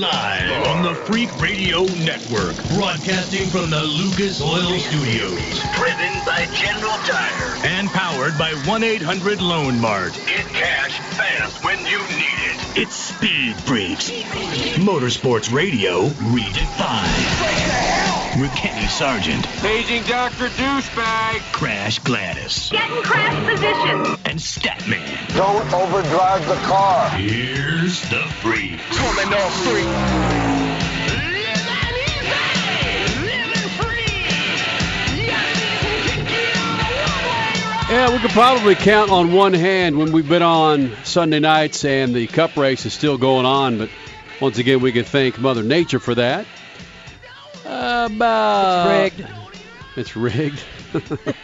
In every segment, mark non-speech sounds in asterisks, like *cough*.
Live on the Freak Radio Network. Broadcasting from the Lucas Oil Studios. Driven by General Tire. And powered by 1-800 Loan Mart. Get cash fast when you need it. It's Speed Freaks. Motorsports Radio redefined. With Kenny Sargent. Paging Dr. Douchebag. Crash Gladys. Get in crash position. And Statman. Don't overdrive the car. Here's the Freaks. Coming off freak. Yeah, we could probably count on one hand when we've been on Sunday nights and the Cup race is still going on. But once again, we can thank Mother Nature for that. About It's rigged. It's rigged. *laughs*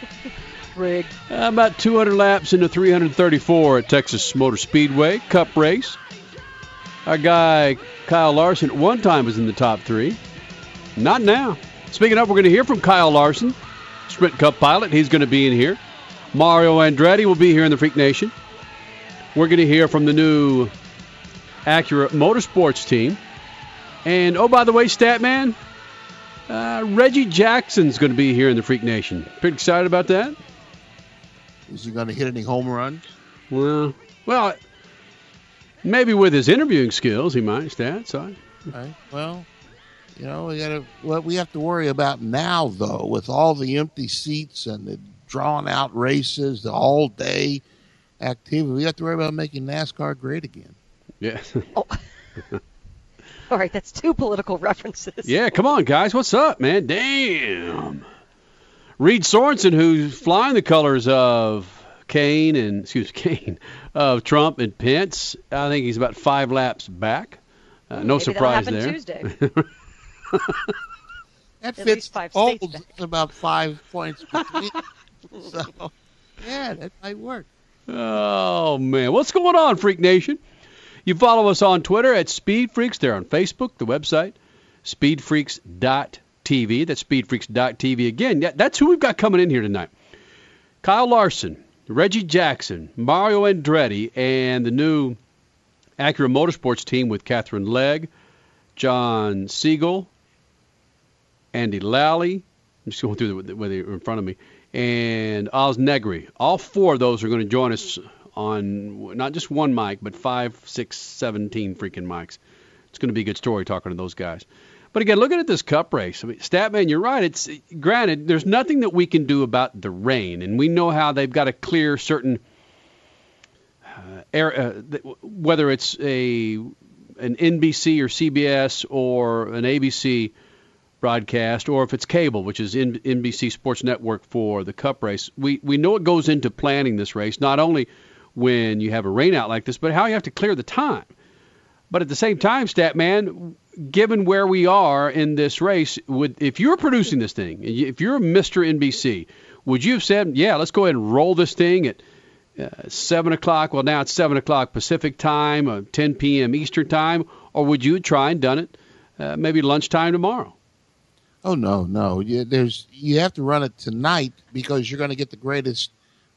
Rigged. About 200 laps into 334 at Texas Motor Speedway Cup race. Our guy Kyle Larson at one time was in the top three. Not now. Speaking of, we're going to hear from Kyle Larson, Sprint Cup pilot. He's going to be in here. Mario Andretti will be here in the Freak Nation. We're going to hear from the new Acura Motorsports team. And oh, by the way, Statman, uh, Reggie Jackson's going to be here in the Freak Nation. Pretty excited about that. Is he going to hit any home runs? Well, well, maybe with his interviewing skills, he might. Stat, so Right. Well, you know, we got to. What we have to worry about now, though, with all the empty seats and the drawn out races, the all day activity, we have to worry about making NASCAR great again. yeah, *laughs* *laughs* *laughs* All right, that's two political references. yeah. Come on, guys, what's up, man? Damn. Reed Sorenson, who's flying the colors of Kane and excuse me, *laughs* Kane of Trump and Pence. I think he's about five laps back. Uh, no Maybe surprise that'll there. Tuesday. *laughs* That At fits least five Foles states about five points between. so, yeah, that might work. Oh man, what's going on, Freak Nation? You follow us on Twitter at Speed Freaks. They're on Facebook, the website, speedfreaks.tv. That's speedfreaks.tv. Again, that- that's who we've got coming in here tonight. Kyle Larson, Reggie Jackson, Mario Andretti, and the new Acura Motorsports team with Katherine Legge, John Segal, Andy Lally. I'm just going through the, they're in front of me. And Ozz Negri. All four of those are going to join us on not just one mic, but five, six, seventeen freaking mics. It's going to be a good story talking to those guys. But again, looking at this cup race, I mean, Statman, you're right. It's granted, there's nothing that we can do about the rain, and we know how they've got to clear certain uh, air, uh, th- whether it's a an NBC or CBS or an ABC broadcast, or if it's cable, which is NBC Sports Network for the Cup race. We we know it goes into planning this race, not only when you have a rainout like this, but how you have to clear the time. But at the same time, Statman, given where we are in this race, would if you're producing this thing, if you're Mr. NBC, would you have said, yeah, let's go ahead and roll this thing at uh, 7 o'clock? Well, now it's 7 o'clock Pacific time, uh, 10 p.m. Eastern time, or would you try and done it uh, maybe lunchtime tomorrow? Oh no, no. You, there's you have to run it tonight because you're going to get the greatest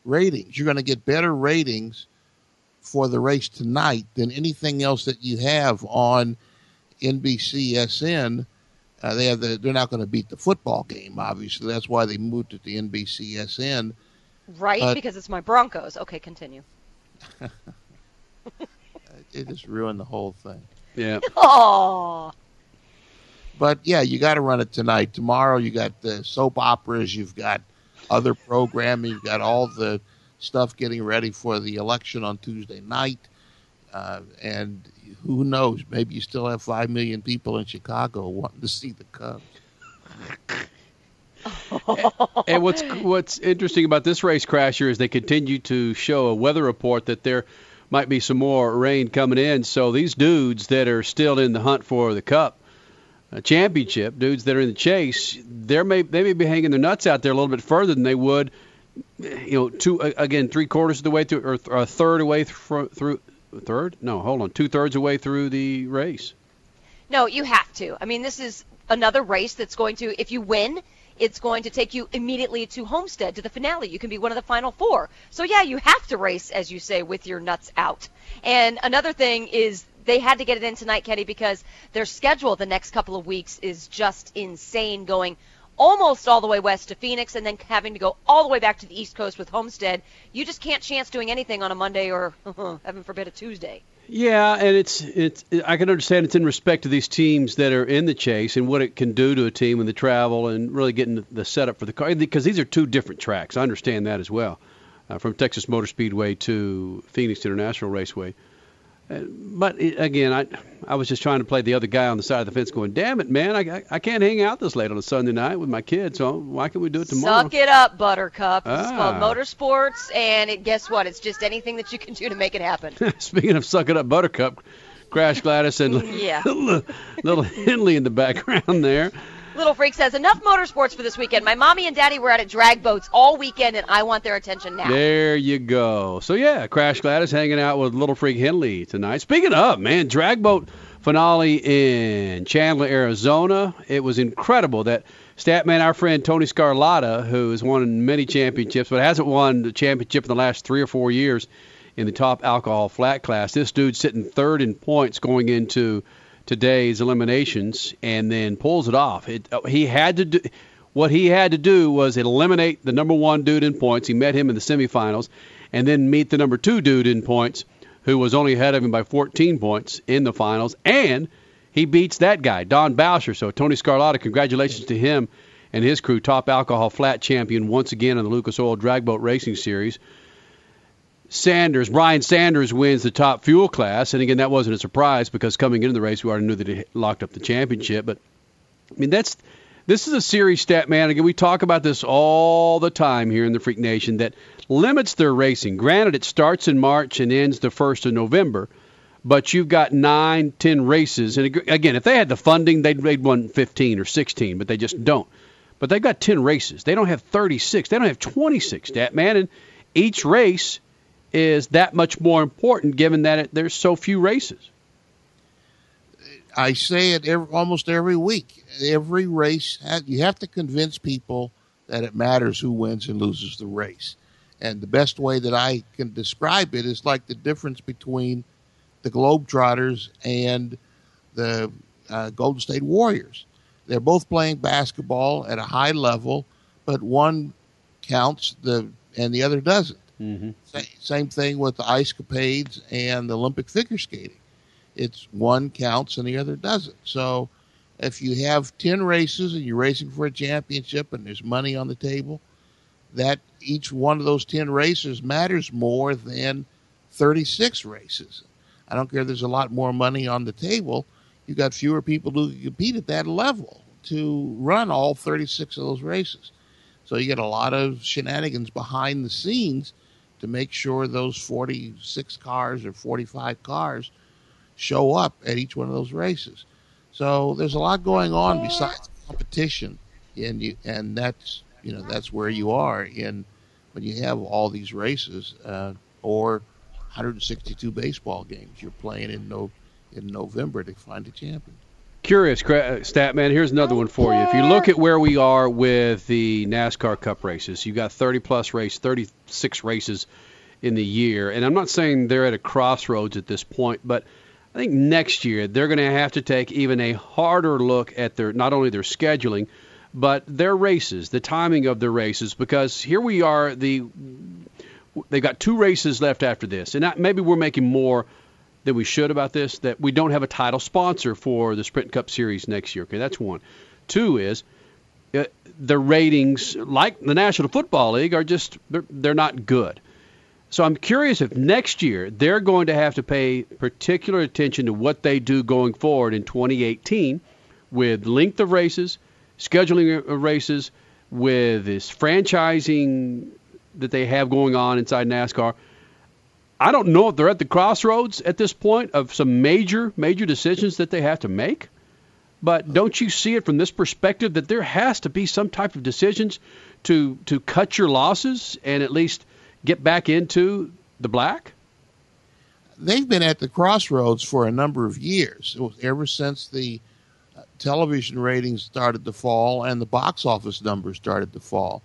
ratings. You're going to get better ratings for the race tonight than anything else that you have on NBCSN. Uh, they have the, they're not going to beat the football game, obviously. That's why they moved it to NBCSN. Right? Uh, because it's my Broncos. Okay, continue. *laughs* It just ruined the whole thing. Yeah. *laughs* Oh, But yeah, you got to run it tonight. Tomorrow, you got the soap operas, you've got other programming, you've got all the stuff getting ready for the election on Tuesday night. Uh, and who knows? Maybe you still have five million people in Chicago wanting to see the Cubs. *laughs* and what's what's interesting about this race crasher is they continue to show a weather report that there might be some more rain coming in. So these dudes that are still in the hunt for the cup uh, championship, dudes that are in the chase, they may they may be hanging their nuts out there a little bit further than they would, you know, two again three quarters of the way through or a third away through, through third no hold on two thirds away through the race. no, you have to. I mean, this is another race that's going to, if you win, it's going to take you immediately to Homestead to the finale. You can be one of the final four. So yeah, you have to race, as you say, with your nuts out. And another thing is they had to get it in tonight, Kenny, because their schedule the next couple of weeks is just insane. Going almost all the way west to Phoenix and then having to go all the way back to the East Coast with Homestead. You just can't chance doing anything on a Monday or, *laughs* heaven forbid, a Tuesday. Yeah, and it's it's I can understand it's in respect to these teams that are in the chase and what it can do to a team and the travel and really getting the setup for the car because these are two different tracks. I understand that as well, uh, from Texas Motor Speedway to Phoenix International Raceway. But again, I I was just trying to play the other guy on the side of the fence, going, "Damn it, man! I I can't hang out this late on a Sunday night with my kids. So why can't we do it tomorrow?" Suck it up, Buttercup. Ah. It's called motorsports, and it, guess what? It's just anything that you can do to make it happen. *laughs* Speaking of sucking up Buttercup, Crash Gladys and *laughs* Yeah. *laughs* little Henley in the background there. Little Freak says, enough motorsports for this weekend. My mommy and daddy were out at drag boats all weekend, and I want their attention now. There you go. So yeah, Crash Gladys hanging out with Little Freak Henley tonight. Speaking of, man, drag boat finale in Chandler, Arizona. It was incredible that Statman, our friend Tony Scarlatta, who has won many championships but hasn't won the championship in the last three or four years in the top alcohol flat class. This dude sitting third in points going into today's eliminations and then pulls it off. It, uh, he had to do what he had to do was eliminate the number one dude in points. He met him in the semifinals, and then meet the number two dude in points, who was only ahead of him by 14 points in the finals, and he beats that guy, Don Boucher. So Tony Scarlatta, congratulations to him and his crew, top alcohol flat champion once again in the Lucas Oil Drag Boat Racing Series. Sanders, Brian Sanders wins the top fuel class, and again that wasn't a surprise because coming into the race we already knew that he locked up the championship. But I mean that's this is a series stat man. Again, we talk about this all the time here in the Freak Nation that limits their racing. Granted, it starts in March and ends the first of November, but you've got nine, ten races, and again, if they had the funding, they'd they'd won 15 or 16, but they just don't. But they've got 10 races. They don't have 36. They don't have 26, stat man, and each race is that much more important given that it, there's so few races. I say it every, almost every week. Every race, you have to convince people that it matters who wins and loses the race. And the best way that I can describe it is like the difference between the Globetrotters and the uh, Golden State Warriors. They're both playing basketball at a high level, but one counts the and the other doesn't. Mm-hmm. Sa- Same thing with the ice capades and the Olympic figure skating. It's one counts and the other doesn't. So if you have 10 races and you're racing for a championship and there's money on the table, that each one of those 10 races matters more than 36 races. I don't care if there's a lot more money on the table. You've got fewer people who can compete at that level to run all 36 of those races. So you get a lot of shenanigans behind the scenes to make sure those 46 cars or 45 cars show up at each one of those races. So there's a lot going on besides competition, and you and that's you know that's where you are in when you have all these races uh, or 162 baseball games you're playing in no in November to find a champion. Curious, uh, Statman. Here's another one for you. If you look at where we are with the NASCAR Cup races, you've got 30 plus race, 36 races in the year, and I'm not saying they're at a crossroads at this point, but I think next year they're going to have to take even a harder look at their not only their scheduling, but their races, the timing of their races, because here we are. The they've got two races left after this, and maybe we're making more than we should about this. That we don't have a title sponsor for the Sprint Cup Series next year. Okay, that's one. Two is uh, the ratings, like the National Football League, are just they're, they're not good. So I'm curious if next year they're going to have to pay particular attention to what they do going forward in 2018 with length of races, scheduling of races, with this franchising that they have going on inside NASCAR. I don't know if they're at the crossroads at this point of some major, major decisions that they have to make. But don't you see it from this perspective that there has to be some type of decisions to to cut your losses and at least get back into the black? They've been at the crossroads for a number of years, ever since the uh, television ratings started to fall and the box office numbers started to fall.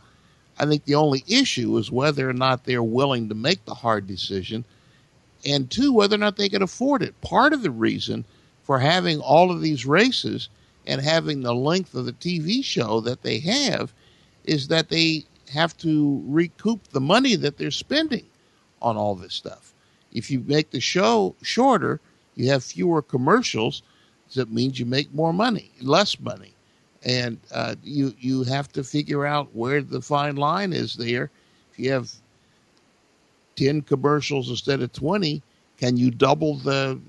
I think the only issue is whether or not they're willing to make the hard decision and two, whether or not they can afford it. Part of the reason for having all of these races and having the length of the TV show that they have is that they have to recoup the money that they're spending on all this stuff. If you make the show shorter, you have fewer commercials. So That means you make more money, less money, and uh, you you have to figure out where the fine line is there. If you have ten commercials instead of twenty, can you double the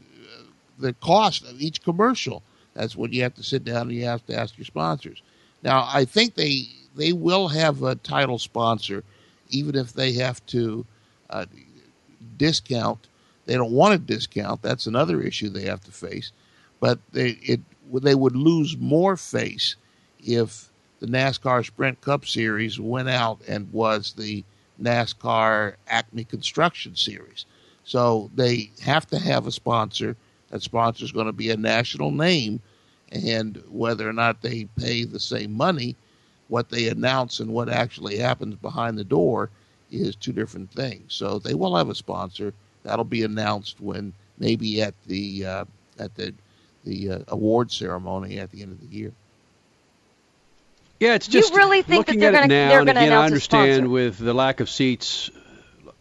the cost of each commercial? That's what you have to sit down and you have to ask your sponsors. Now, I think they they will have a title sponsor, even if they have to uh, discount. They don't want to discount. That's another issue they have to face. But they it they would lose more face if the NASCAR Sprint Cup Series went out and was the NASCAR Acme Construction Series. So they have to have a sponsor. That sponsor is going to be a national name, and whether or not they pay the same money, what they announce and what actually happens behind the door is two different things. So they will have a sponsor. That'll be announced when maybe at the uh, at the the uh, award ceremony at the end of the year. Yeah, it's You just really think that looking they're at gonna- now, they're and gonna again, I a understand sponsor? with the lack of seats,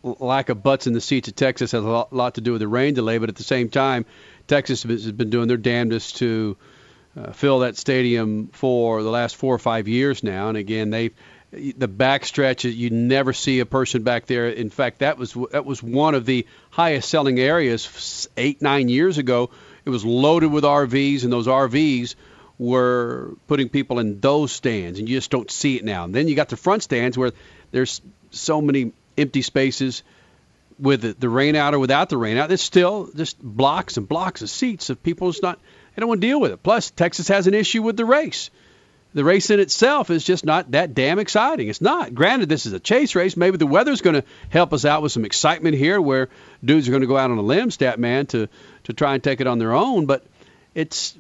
lack of butts in the seats at Texas has a lot, lot to do with the rain delay. But at the same time, Texas has been doing their damnedest to uh, fill that stadium for the last four or five years now. And again, they the back stretch you never see a person back there. In fact, that was that was one of the highest selling areas eight nine years ago. It was loaded with RVs, and those RVs were putting people in those stands, and you just don't see it now. And then you got the front stands where there's so many empty spaces with the, the rain out or without the rain out. There's still just blocks and blocks of seats of people. It's not they don't want to deal with it. Plus, Texas has an issue with the race. The race in itself is just not that damn exciting. It's not. Granted, this is a chase race. Maybe the weather's going to help us out with some excitement here, where dudes are going to go out on a limb, stat man, to to try and take it on their own. But it's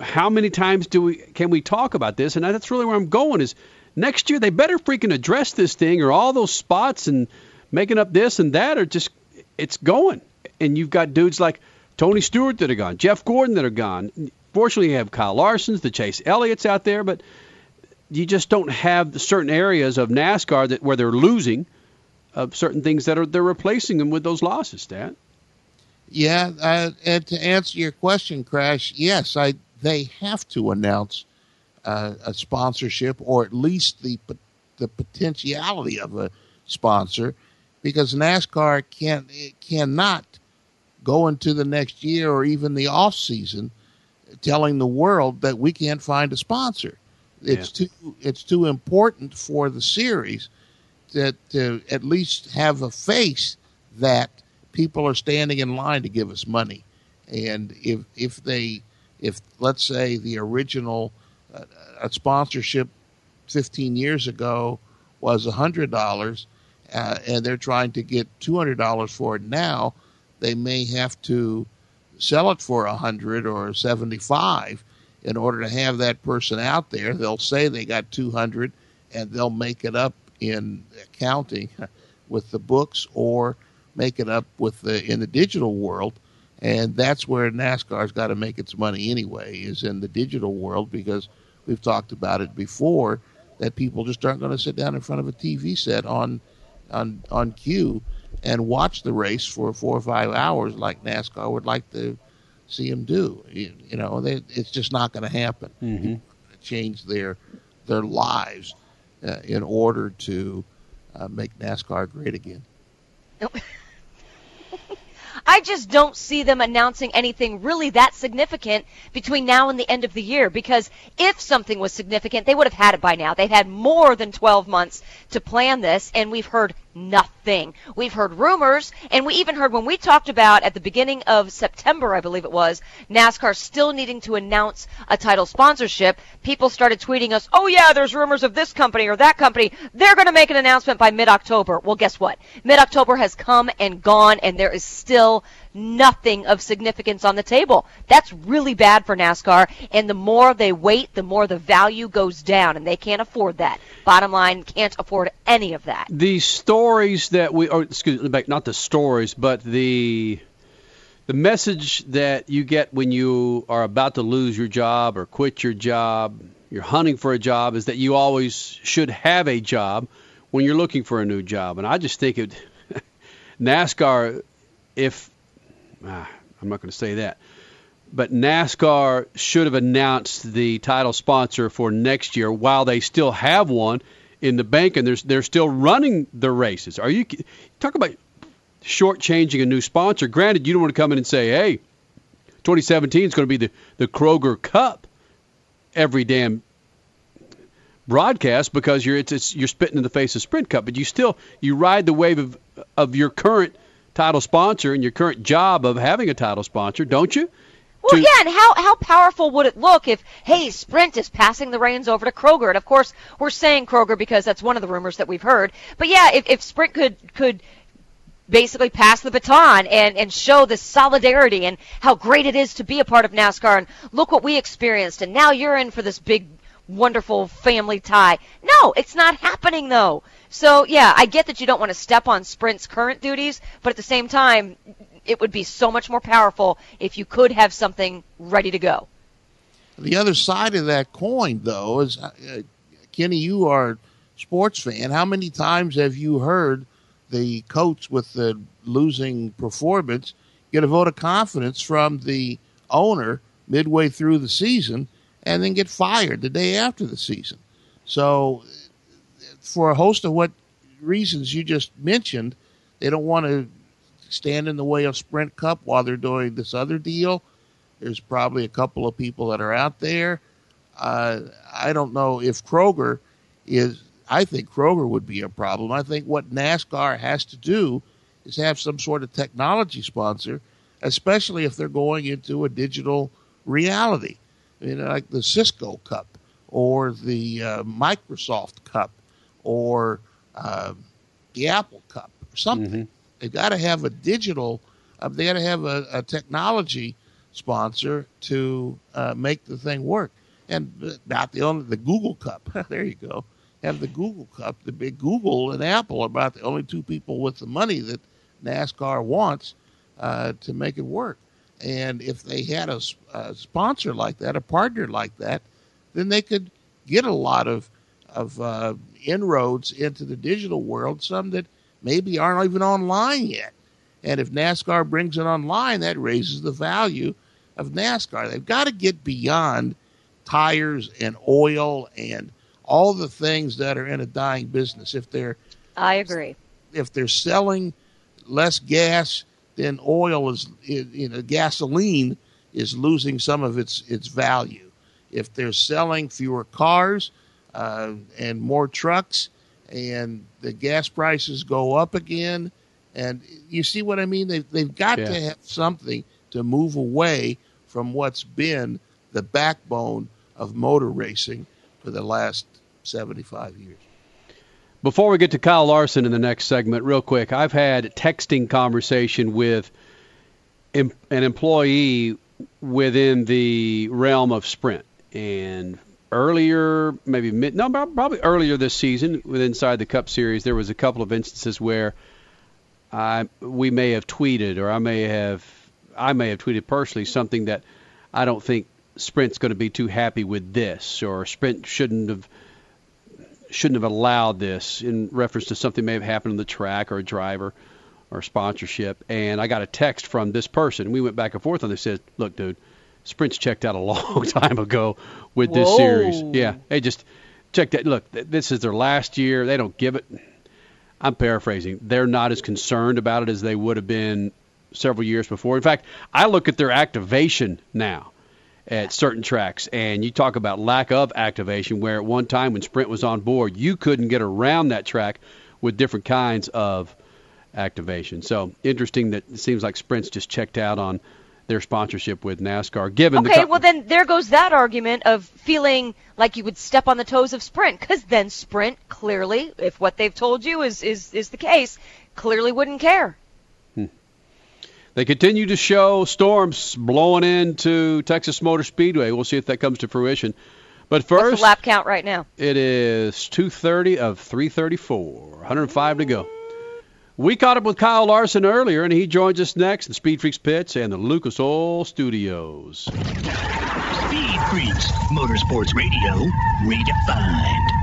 how many times do we can we talk about this? And that's really where I'm going. Is next year they better freaking address this thing, or all those spots and making up this and that are just it's going. And you've got dudes like Tony Stewart that are gone, Jeff Gordon that are gone. Fortunately, you have Kyle Larson's, the Chase Elliott's out there, but you just don't have certain areas of NASCAR that where they're losing of certain things that are they're replacing them with those losses. Stat. Yeah, uh, and to answer your question, Crash, yes, I they have to announce uh, a sponsorship or at least the the potentiality of a sponsor, because NASCAR can it cannot go into the next year or even the off season telling the world that we can't find a sponsor. It's too it's too important for the series that to at least have a face that people are standing in line to give us money. And if if they if let's say the original uh, sponsorship 15 years ago was $100 uh, and they're trying to get $200 for it now, they may have to sell it for 100 or 75 in order to have that person out there. They'll say they got 200 and they'll make it up in accounting *laughs* with the books or make it up with the in the digital world and that's where NASCAR's got to make its money anyway is in the digital world because we've talked about it before that people just aren't going to sit down in front of a TV set on on on cue and watch the race for four or five hours like NASCAR would like to see them do. You, you know, they, it's just not going to happen. Mm-hmm. People are gonna change their their lives uh, in order to uh, make NASCAR great again. *laughs* I just don't see them announcing anything really that significant between now and the end of the year because if something was significant, they would have had it by now. They've had more than 12 months to plan this, and we've heard nothing. We've heard rumors, and we even heard when we talked about at the beginning of September, I believe it was, NASCAR still needing to announce a title sponsorship. People started tweeting us, oh yeah, there's rumors of this company or that company. They're going to make an announcement by mid-October. Well, guess what? Mid-October has come and gone, and there is still nothing of significance on the table. That's really bad for NASCAR. And the more they wait, the more the value goes down, and they can't afford that. Bottom line, can't afford any of that. The stories that we, or excuse me, not the stories, but the the message that you get when you are about to lose your job or quit your job, you're hunting for a job, is that you always should have a job when you're looking for a new job. And I just think it, *laughs* NASCAR, if ah, I'm not going to say that, but NASCAR should have announced the title sponsor for next year while they still have one in the bank and they're, they're still running the races. Are you talk about shortchanging a new sponsor? Granted, you don't want to come in and say, "Hey, 2017 is going to be the the Kroger Cup every damn broadcast because you're it's, it's you're spitting in the face of Sprint Cup, but you still you ride the wave of of your current title sponsor and your current job of having a title sponsor, don't you? Well, yeah, and how how powerful would it look if hey, Sprint is passing the reins over to Kroger? And of course, we're saying Kroger because that's one of the rumors that we've heard. But yeah, if, if Sprint could could basically pass the baton and, and show this solidarity and how great it is to be a part of NASCAR and look what we experienced and now you're in for this big wonderful family tie. No, it's not happening though. So yeah, I get that you don't want to step on Sprint's current duties, but at the same time, it would be so much more powerful if you could have something ready to go. The other side of that coin, though, is uh, Kenny, you are a sports fan. How many times have you heard the coach with the losing performance get a vote of confidence from the owner midway through the season and then get fired the day after the season? So, for a host of what reasons you just mentioned, they don't want to stand in the way of Sprint Cup while they're doing this other deal. There's probably a couple of people that are out there. Uh, I don't know if Kroger is. I think Kroger would be a problem. I think what NASCAR has to do is have some sort of technology sponsor, especially if they're going into a digital reality. You know, like the Cisco Cup or the uh, Microsoft Cup or uh, the Apple Cup or something. Mm-hmm. They've got to have a digital. Uh, they got to have a, a, technology sponsor to uh, make the thing work. And not the only the Google Cup. *laughs* there you go. Have the Google Cup. The big Google and Apple are about the only two people with the money that NASCAR wants uh, to make it work. And if they had a, a, sponsor like that, a partner like that, then they could get a lot of of uh, inroads into the digital world. Some that maybe aren't even online yet. And if NASCAR brings it online, that raises the value of NASCAR. They've got to get beyond tires and oil and all the things that are in a dying business. If they're I agree. If they're selling less gas, then oil is you know gasoline is losing some of its its value. If they're selling fewer cars uh, and more trucks, and the gas prices go up again. And you see what I mean? They've, they've got yeah. to have something to move away from what's been the backbone of motor racing for the last 75 years. Before we get to Kyle Larson in the next segment, real quick, I've had texting conversation with an employee within the realm of Sprint, and earlier, maybe mid, no, probably earlier this season, with inside the Cup Series, there was a couple of instances where I we may have tweeted, or I may have I may have tweeted personally something that I don't think Sprint's going to be too happy with this, or Sprint shouldn't have shouldn't have allowed this in reference to something may have happened on the track or a driver or sponsorship. And I got a text from this person. We went back and forth on this. Said, "Look, dude." Sprint's checked out a *laughs* long time ago with this Whoa. series. Yeah, they just check that. Look, this is their last year. They don't give it. I'm paraphrasing. They're not as concerned about it as they would have been several years before. In fact, I look at their activation now at certain tracks, and you talk about lack of activation, where at one time when Sprint was on board, you couldn't get around that track with different kinds of activation. So interesting that it seems like Sprint's just checked out on their sponsorship with NASCAR. Given the okay, the well then there goes that argument of feeling like you would step on the toes of Sprint, because then Sprint clearly, if what they've told you is is is the case, clearly wouldn't care. Hmm. They continue to show storms blowing into Texas Motor Speedway. We'll see if that comes to fruition. But first, What's the lap count right now? it is 2:30 of 334. 105 to go. We caught up with Kyle Larson earlier, and he joins us next in Speed Freaks Pits and the Lucas Oil Studios. Speed Freaks, Motorsports Radio, redefined.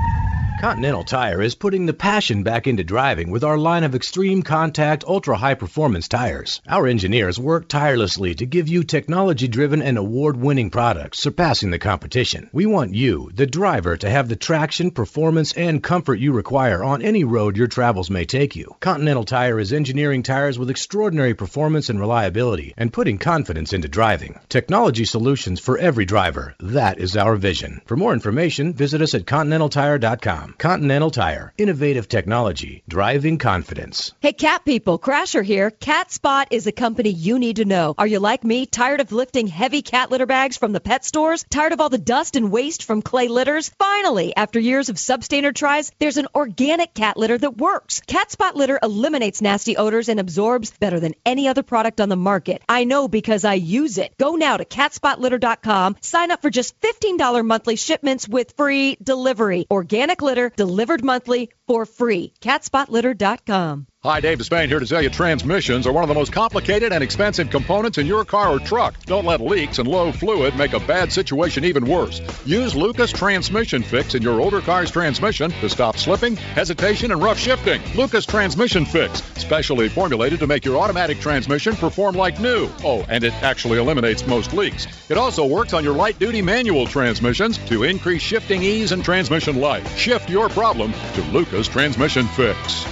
Continental Tire is putting the passion back into driving with our line of extreme contact, ultra high performance tires. Our engineers work tirelessly to give you technology driven and award winning products surpassing the competition. We want you, the driver, to have the traction, performance, and comfort you require on any road your travels may take you. Continental Tire is engineering tires with extraordinary performance and reliability and putting confidence into driving. Technology solutions for every driver. That is our vision. For more information, visit us at continentaltire.com. Continental Tire. Innovative technology. Driving confidence. Hey, cat people, Crasher here. Cat Spot is a company you need to know. Are you like me, tired of lifting heavy cat litter bags from the pet stores? Tired of all the dust and waste from clay litters? Finally, after years of substandard tries, there's an organic cat litter that works. Cat Spot litter eliminates nasty odors and absorbs better than any other product on the market. I know because I use it. Go now to catspotlitter.com, sign up for just $15 monthly shipments with free delivery. Organic litter delivered monthly for free. Catspotlitter.com. Hi, Dave Despain here to tell you transmissions are one of the most complicated and expensive components in your car or truck. Don't let leaks and low fluid make a bad situation even worse. Use Lucas Transmission Fix in your older car's transmission to stop slipping, hesitation, and rough shifting. Lucas Transmission Fix, specially formulated to make your automatic transmission perform like new. Oh, and it actually eliminates most leaks. It also works on your light duty manual transmissions to increase shifting ease and transmission life. Shift your problem to Lucas Transmission Fix.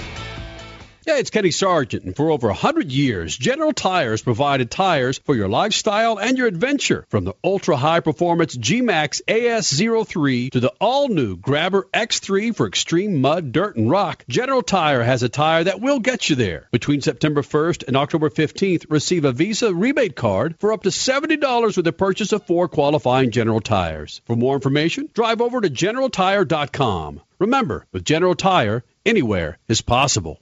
Yeah, it's Kenny Sargent, and for over 100 years, General Tires provided tires for your lifestyle and your adventure. From the ultra high performance G-Max AS03 to the all new Grabber X3 for extreme mud, dirt, and rock, General Tire has a tire that will get you there. Between September 1st and October 15th, receive a Visa rebate card for up to $70 with the purchase of four qualifying General Tires. For more information, drive over to generaltire.com. Remember, with General Tire, anywhere is possible.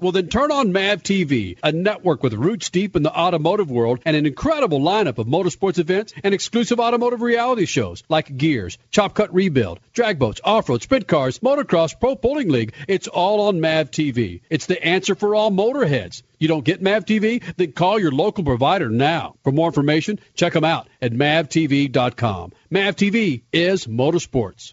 Well, then turn on MAV TV, a network with roots deep in the automotive world and an incredible lineup of motorsports events and exclusive automotive reality shows like Gears, Chop Cut Rebuild, Drag Boats, Off-Road, Sprint Cars, Motocross, Pro Bowling League. It's all on MAV TV. It's the answer for all motorheads. You don't get MAV TV? Then call your local provider now. For more information, check them out at mavtv.com. MAV TV is motorsports.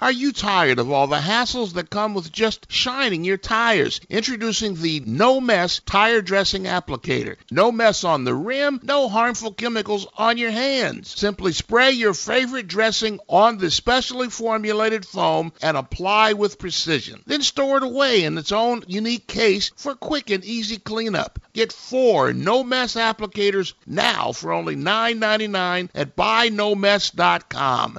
Are you tired of all the hassles that come with just shining your tires? Introducing the No Mess Tire Dressing Applicator. No mess on the rim, no harmful chemicals on your hands. Simply spray your favorite dressing on the specially formulated foam and apply with precision. Then store it away in its own unique case for quick and easy cleanup. Get four No Mess applicators now for only $9.99 at buynomess.com.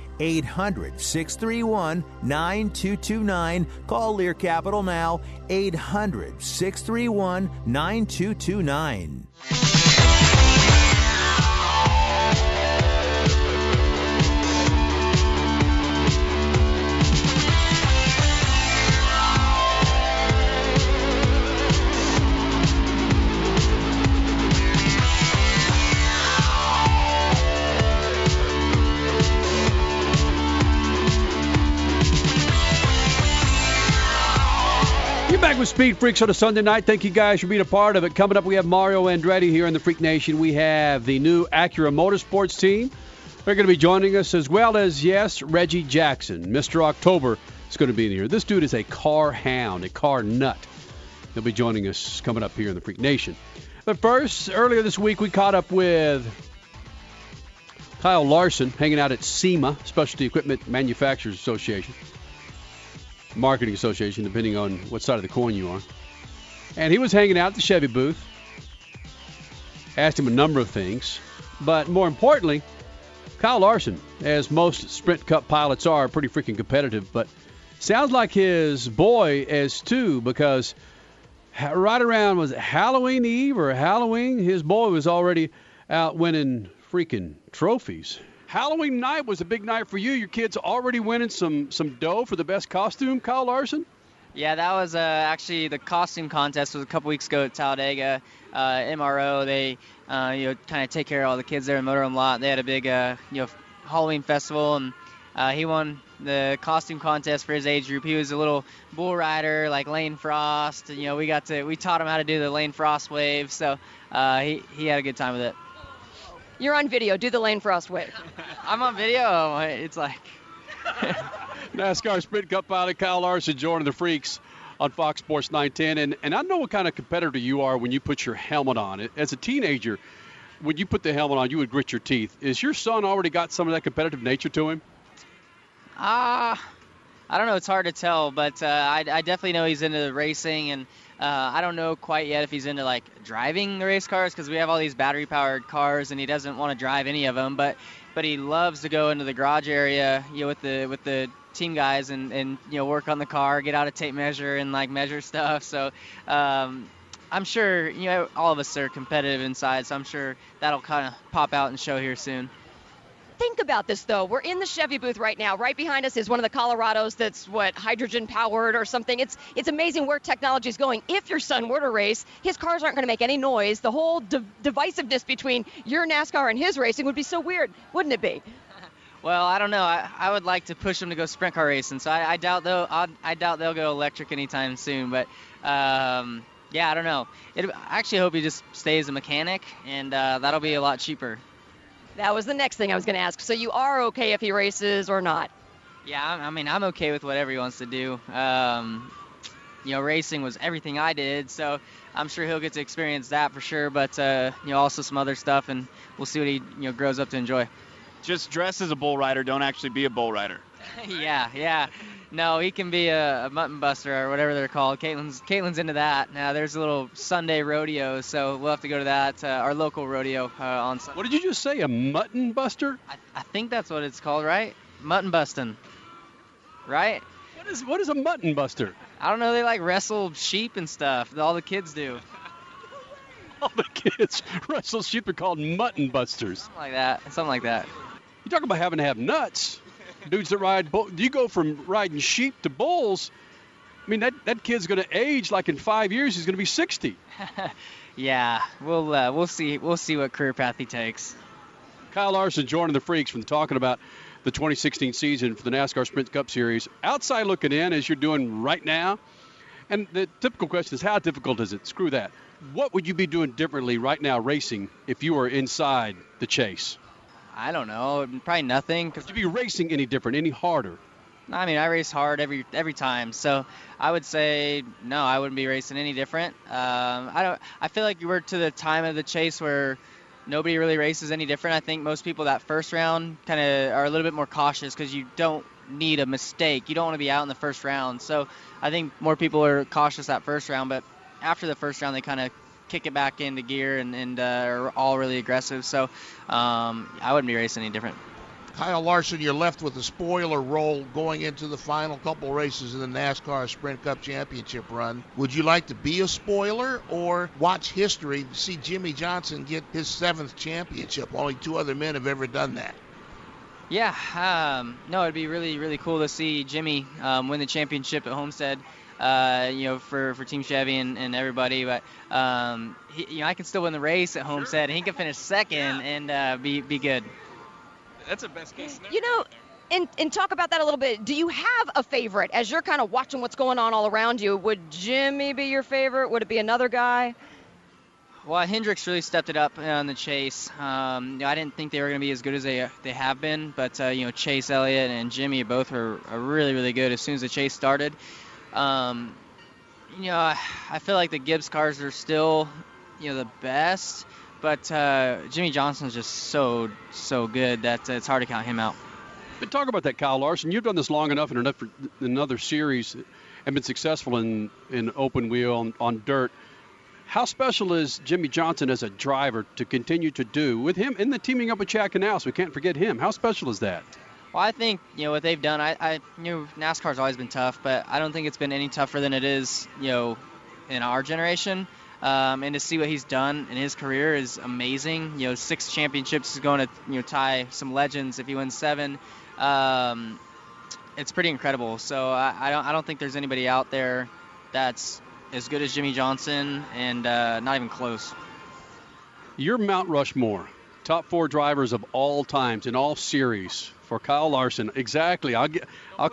800 631 9229. Call Lear Capital now. 800 631 9229. Back with Speed Freaks on a Sunday night. Thank you guys for being a part of it. Coming up, we have Mario Andretti here in the Freak Nation. We have the new Acura Motorsports team. They're going to be joining us as well as, yes, Reggie Jackson. Mr. October is going to be in here. This dude is a car hound, a car nut. He'll be joining us coming up here in the Freak Nation. But first, earlier this week, we caught up with Kyle Larson hanging out at SEMA, Specialty Equipment Manufacturers Association. Marketing Association, depending on what side of the coin you are. And he was hanging out at the Chevy booth. Asked him a number of things. But more importantly, Kyle Larson, as most Sprint Cup pilots are, pretty freaking competitive. But sounds like his boy is too, because right around, was Halloween Eve or Halloween? His boy was already out winning freaking trophies. Halloween night was a big night for you. Your kids already winning some some dough for the best costume, Kyle Larson. Yeah, that was uh, actually the costume contest was a couple weeks ago at Talladega. Uh, MRO, they uh, you know kind of take care of all the kids there in motorhome lot. They had a big uh, you know Halloween festival, and uh, he won the costume contest for his age group. He was a little bull rider like Lane Frost. You know, we got to we taught him how to do the Lane Frost wave, so uh, he he had a good time with it. You're on video. Do the Lane Frost wave. *laughs* I'm on video. It's like *laughs* NASCAR Sprint Cup pilot Kyle Larson joining the Freaks on Fox Sports 910. And, and I know what kind of competitor you are when you put your helmet on. As a teenager, when you put the helmet on, you would grit your teeth. Is your son already got some of that competitive nature to him? Ah, I don't know. It's hard to tell, but uh, I, I definitely know he's into the racing, and uh, I don't know quite yet if he's into like driving the race cars because we have all these battery-powered cars, and he doesn't want to drive any of them. But but he loves to go into the garage area, you know, with the with the team guys and and you know work on the car, get out a tape measure and like measure *laughs* stuff. So. Um, I'm sure you know all of us are competitive inside, so I'm sure that'll kind of pop out and show here soon think about this though. We're in the Chevy booth right now. Right behind us is one of the Colorados that's what hydrogen powered or something. It's it's amazing where technology is going. If your son were to race, his cars aren't going to make any noise. The whole divisiveness between your NASCAR and his racing would be so weird, wouldn't it be? *laughs* Well, I don't know. I, I would like to push them to go sprint car racing, so I, I doubt they'll I, I doubt they'll go electric anytime soon. But um, yeah, I don't know. It, I actually hope he just stays a mechanic, and uh, that'll be a lot cheaper. That was the next thing I was going to ask. So you are okay if he races or not? Yeah, I mean, I'm okay with whatever he wants to do. Um, you know, racing was everything I did, so I'm sure he'll get to experience that for sure. But uh, you know, also some other stuff, and we'll see what he you know grows up to enjoy. Just dress as a bull rider. Don't actually be a bull rider. *laughs* yeah, yeah. No, he can be a, a mutton buster or whatever they're called. Katelyn's Katelyn's into that. Now there's a little Sunday rodeo, so we'll have to go to that. Uh, our local rodeo uh, on Sunday. What did you just say? A mutton buster? I, I think that's what it's called, right? Mutton busting. Right? What is what is a mutton buster? I don't know. They like wrestle sheep and stuff. All the kids do. *laughs* All the kids *laughs* wrestle sheep are called mutton busters. Something like that. Something like that. You talk about having to have nuts. Dudes that ride, bull, you go from riding sheep to bulls. I mean, that, that kid's going to age like in five years. He's going to be 60. *laughs* yeah, we'll uh, we'll see we'll see what career path he takes. Kyle Larson joining the Freaks from talking about the 2016 season for the NASCAR Sprint Cup Series. Outside looking in, as you're doing right now. And the typical question is, how difficult is it? Screw that. What would you be doing differently right now racing if you were inside the chase? I don't know. Probably nothing. Would you be racing any different, any harder? I mean, I race hard every every time, so I would say no. I wouldn't be racing any different. Um, I don't. I feel like we're to the time of the chase where nobody really races any different. I think most people that first round kind of are a little bit more cautious because you don't need a mistake. You don't want to be out in the first round. So I think more people are cautious that first round, but after the first round, they kind of kick it back into gear and, and uh, are all really aggressive. So um, I wouldn't be racing any different. Kyle Larson, you're left with a spoiler role going into the final couple races in the NASCAR Sprint Cup Championship run. Would you like to be a spoiler or watch history see Jimmie Johnson get his seventh championship? Only two other men have ever done that. Yeah, um, no, it'd be really, really cool to see Jimmie um, win the championship at Homestead. Uh, you know, for, for Team Chevy and, and everybody, but um, he, you know, I can still win the race at Homestead, and he can finish second and uh, be be good. That's a best case scenario. You know, and, and talk about that a little bit. Do you have a favorite as you're kind of watching what's going on all around you? Would Jimmie be your favorite? Would it be another guy? Well, Hendricks really stepped it up on the chase. Um, you know, I didn't think they were going to be as good as they they have been, but uh, you know Chase Elliott and Jimmie both were, are really really good as soon as the chase started. Um, you know, I, I feel like the Gibbs cars are still you know the best, but uh, Jimmie Johnson's just so so good that uh, it's hard to count him out. But talk about that, Kyle Larson. You've done this long enough in another, another series and been successful in, in open wheel on, on dirt. How special is Jimmie Johnson as a driver to continue to do with him in the teaming up with Chad Knaus? We can't forget him. How special is that? Well, I think you know what they've done. I, I you know NASCAR's always been tough, but I don't think it's been any tougher than it is you know in our generation. Um, and to see what he's done in his career is amazing. You know, six championships is going to you know tie some legends if he wins seven. Um, it's pretty incredible. So I, I don't I don't think there's anybody out there that's as good as Jimmie Johnson, and uh, not even close. You're Mount Rushmore, top four drivers of all times in all series for Kyle Larson. Exactly. I'll get. I'll.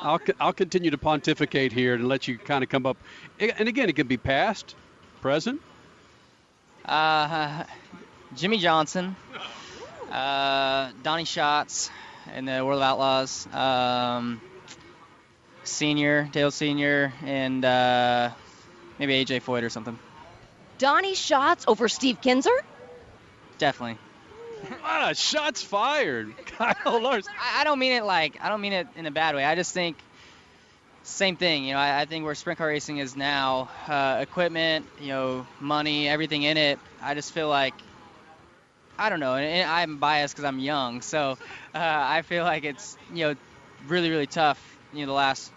I'll, I'll continue to pontificate here and let you kind of come up. And again, it can be past, present. Uh, Jimmie Johnson, uh, Donny Schatz in the World of Outlaws, um, Senior, Dale Senior, and uh, maybe AJ Foyt or something. Donny Schatz over Steve Kinser? Definitely. What a shots fired, *laughs* Kyle Larson. I, I don't mean it like I don't mean it in a bad way. I just think same thing. You know, I, I think where sprint car racing is now, uh, equipment, you know, money, everything in it. I just feel like I don't know, and, and I'm biased because I'm young, so uh, I feel like it's you know really really tough. You know, the last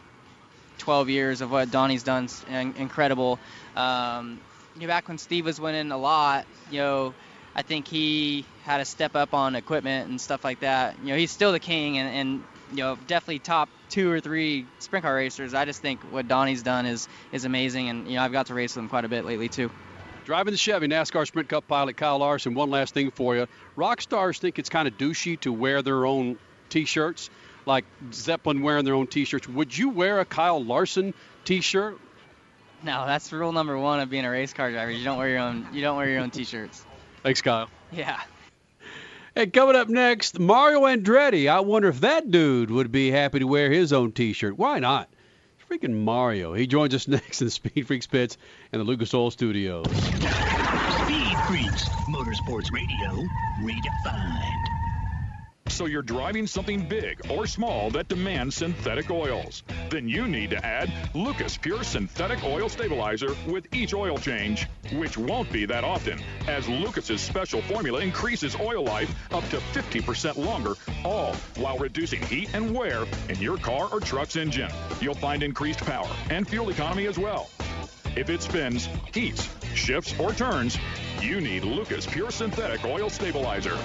12 years of what Donny's done, is incredible. Um, you know, back when Steve was winning a lot, you know, I think he had to step up on equipment and stuff like that. You know, he's still the king and, and you know, definitely top two or three sprint car racers. I just think what Donny's done is is amazing, and you know, I've got to race with him quite a bit lately too. Driving the Chevy, NASCAR Sprint Cup pilot Kyle Larson. One last thing for you. Rock stars think it's kind of douchey to wear their own T-shirts, like Zeppelin wearing their own T-shirts. Would you wear a Kyle Larson T-shirt? No, that's rule number one of being a race car driver. You don't wear your own. You don't wear your own T-shirts. Thanks, Kyle. Yeah. Hey, coming up next, Mario Andretti. I wonder if that dude would be happy to wear his own T-shirt. Why not? It's freaking Mario. He joins us *laughs* next in the Speed Freaks pits in the Lucas Oil Studios. Speed Freaks, Motorsports Radio, redefined. So you're driving something big or small that demands synthetic oils. Then you need to add Lucas Pure Synthetic Oil Stabilizer with each oil change, which won't be that often, as Lucas's special formula increases oil life up to 50% longer, all while reducing heat and wear in your car or truck's engine. You'll find increased power and fuel economy as well. If it spins, heats, shifts, or turns, you need Lucas Pure Synthetic Oil Stabilizer.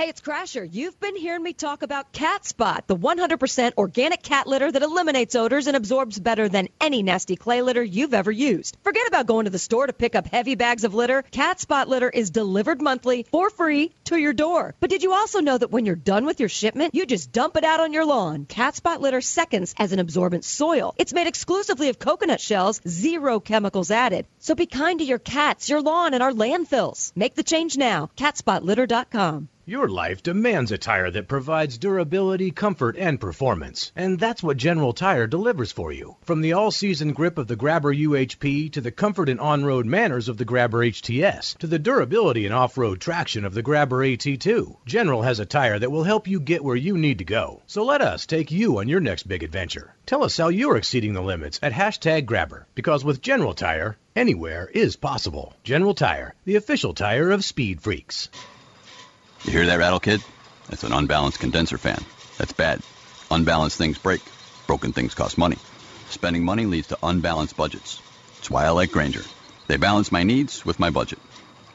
Hey, it's Crasher. You've been hearing me talk about Cat Spot, the 100% organic cat litter that eliminates odors and absorbs better than any nasty clay litter you've ever used. Forget about going to the store to pick up heavy bags of litter. Cat Spot litter is delivered monthly for free to your door. But did you also know that when you're done with your shipment, you just dump it out on your lawn? Cat Spot litter seconds as an absorbent soil. It's made exclusively of coconut shells, zero chemicals added. So be kind to your cats, your lawn, and our landfills. Make the change now. CatSpotLitter.com. Your life demands a tire that provides durability, comfort, and performance. And that's what General Tire delivers for you. From the all-season grip of the Grabber UHP to the comfort and on-road manners of the Grabber HTS to the durability and off-road traction of the Grabber AT2, General has a tire that will help you get where you need to go. So let us take you on your next big adventure. Tell us how you're exceeding the limits at hashtag Grabber. Because with General Tire, anywhere is possible. General Tire, the official tire of Speed Freaks. You hear that rattle, kid? That's an unbalanced condenser fan. That's bad. Unbalanced things break. Broken things cost money. Spending money leads to unbalanced budgets. That's why I like Grainger. They balance my needs with my budget.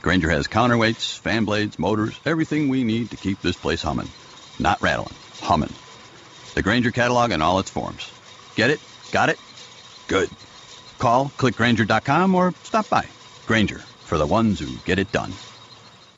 Grainger has counterweights, fan blades, motors, everything we need to keep this place humming. Not rattling, humming. The Grainger catalog in all its forms. Get it? Got it? Good. Call, clickgranger.com, or stop by. Grainger, for the ones who get it done.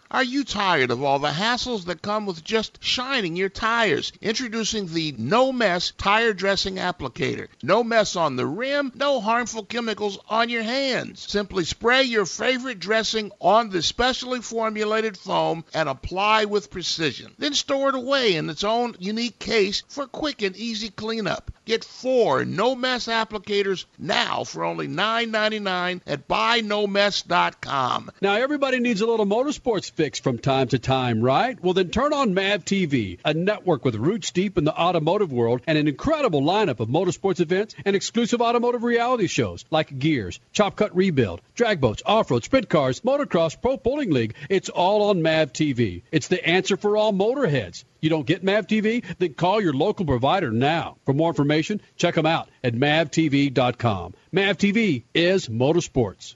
Are you tired of all the hassles that come with just shining your tires? Introducing the No Mess Tire Dressing Applicator. No mess on the rim, no harmful chemicals on your hands. Simply spray your favorite dressing on the specially formulated foam and apply with precision. Then store it away in its own unique case for quick and easy cleanup. Get four No Mess applicators now for only $9.99 at buynomess.com. Now, everybody needs a little motorsports fix from time to time, right? Well, then turn on MAV TV, a network with roots deep in the automotive world and an incredible lineup of motorsports events and exclusive automotive reality shows like Gears, Chop Cut Rebuild, Drag Boats, Off Road, Sprint Cars, Motocross, Pro Bowling League. It's all on MAV TV. It's the answer for all motorheads. You don't get MAV TV? Then call your local provider now. For more information, check them out at mavtv.com. MAV TV is motorsports.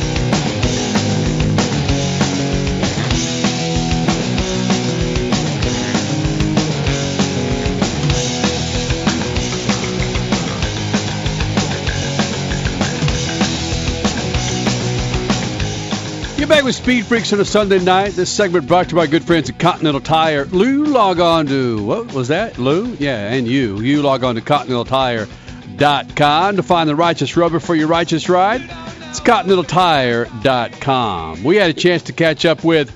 Back with Speed Freaks on a Sunday night. This segment brought to you by good friends at Continental Tire. Lou, log on to, what was that? Lou? Yeah, and you. You log on to ContinentalTire.com to find the righteous rubber for your righteous ride. It's ContinentalTire.com. We had a chance to catch up with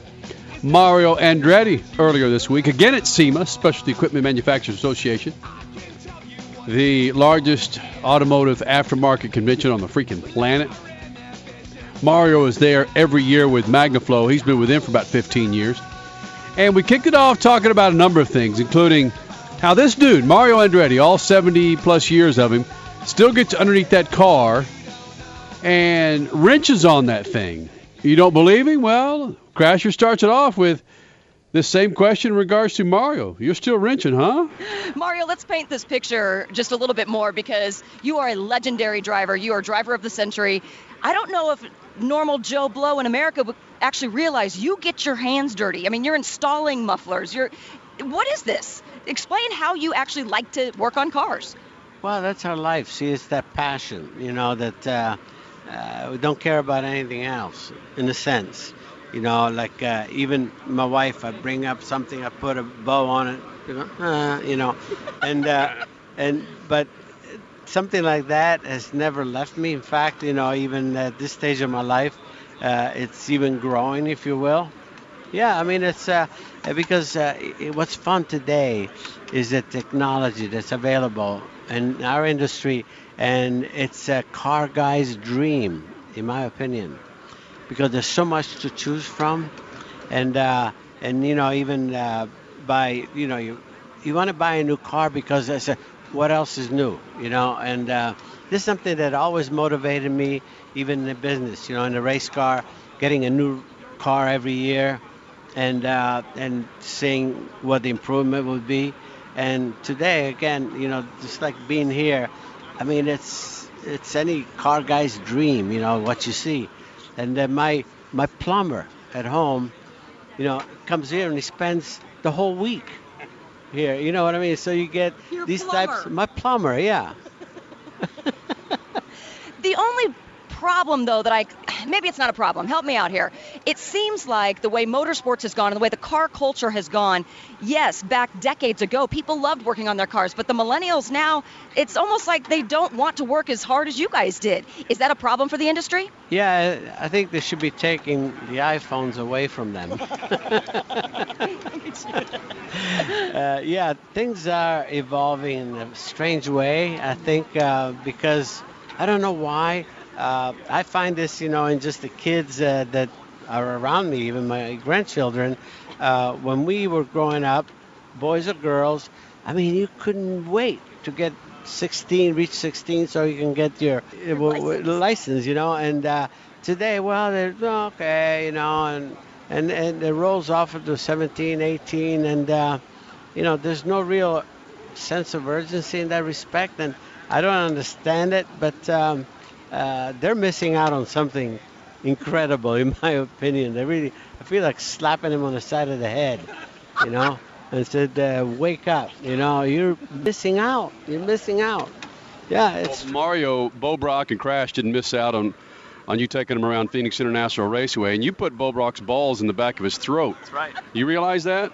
Mario Andretti earlier this week, again at SEMA, Specialty Equipment Manufacturers Association, the largest automotive aftermarket convention on the freaking planet. Mario is there every year with MagnaFlow. He's been with them for about 15 years. And we kicked it off talking about a number of things, including how this dude, Mario Andretti, all 70 plus years of him, still gets underneath that car and wrenches on that thing. You don't believe him? Well, Crasher starts it off with this same question in regards to Mario. You're still wrenching, huh? Mario, let's paint this picture just a little bit more because you are a legendary driver. You are driver of the century. I don't know if normal Joe Blow in America would actually realize you get your hands dirty. I mean, you're installing mufflers. You're what is this? Explain how you actually like to work on cars. Well, that's our life. See, it's that passion, you know, that uh, uh, we don't care about anything else, in a sense. You know, like uh, even my wife, I bring up something, I put a bow on it, you know, uh, you know, and uh, and but something like that has never left me. In fact, you know, even at this stage of my life, uh, it's even growing, if you will. Yeah, I mean, it's uh, because uh, it, what's fun today is the technology that's available in our industry, and it's a car guy's dream, in my opinion, because there's so much to choose from, and uh, and you know, even uh, by you know, you you want to buy a new car because it's a what else is new, you know? And uh, this is something that always motivated me, even in the business, you know, in the race car, getting a new car every year, and uh, and seeing what the improvement would be. And today, again, you know, just like being here, I mean, it's it's any car guy's dream, you know, what you see. And then my my plumber at home, you know, comes here and he spends the whole week here. You know what I mean? So you get Your these plumber. types. My plumber, yeah. *laughs* The only problem, though, that I maybe it's not a problem. Help me out here. It seems like the way motorsports has gone and the way the car culture has gone. Yes, back decades ago, people loved working on their cars, but the millennials now, it's almost like they don't want to work as hard as you guys did. Is that a problem for the industry? Yeah, I think they should be taking the iPhones away from them. *laughs* *laughs* uh, yeah, things are evolving in a strange way. I think uh, because I don't know why. Uh, I find this, you know, in just the kids uh, that are around me, even my grandchildren. Uh, when we were growing up, boys or girls, I mean, you couldn't wait to get 16, reach 16, so you can get your w- w- license, you know. And uh, today, well, they're okay, you know, and and and it rolls off into 17, 18, and uh, you know, there's no real sense of urgency in that respect, and I don't understand it, but um, uh, they're missing out on something incredible, in my opinion. They really, I feel like slapping him on the side of the head, you know, and said, uh, "Wake up! You know, you're missing out. You're missing out." Yeah, it's Well, Mario, Bo Brock, and Crash didn't miss out on on you taking him around Phoenix International Raceway, and you put Bo Brock's balls in the back of his throat. That's right. You realize that?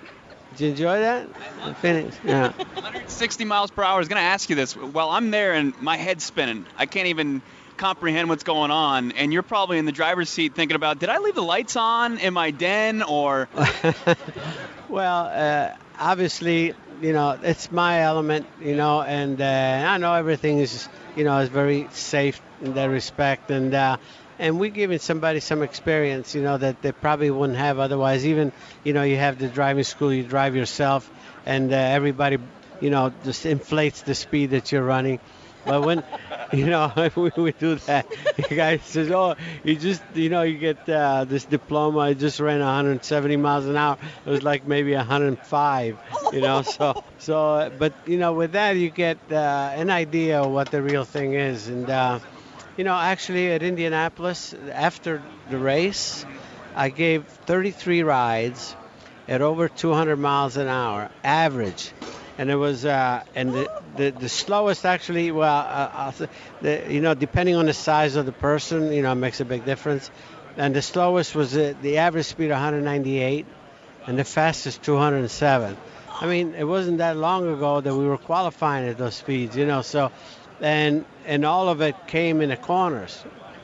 Did you enjoy that? Phoenix. Yeah. *laughs* 160 miles per hour. I was going to ask you this. Well, I'm there and my head's spinning. I can't even comprehend what's going on. And you're probably in the driver's seat thinking about, did I leave the lights on in my den or? *laughs* well, uh, obviously, you know, it's my element, you know, and uh, I know everything is, you know, is very safe in that respect. And uh, and we're giving somebody some experience, you know, that they probably wouldn't have otherwise. Even, you know, you have the driving school, you drive yourself, and uh, everybody, you know, just inflates the speed that you're running. But when, *laughs* you know, *laughs* we, we do that, the guy says, "Oh, you just, you know, you get uh, this diploma. I just ran 170 miles an hour. It was like maybe 105, you know. *laughs* So, so, but you know, with that, you get uh, an idea of what the real thing is, and." Uh, you know, actually at Indianapolis, after the race, I gave 33 rides at over 200 miles an hour average, and it was uh, and the, the, the slowest actually well uh, the, you know depending on the size of the person you know makes a big difference, and the slowest was uh, the average speed 198, and the fastest 207. I mean, it wasn't that long ago that we were qualifying at those speeds, you know. So and and all of it came in the corners,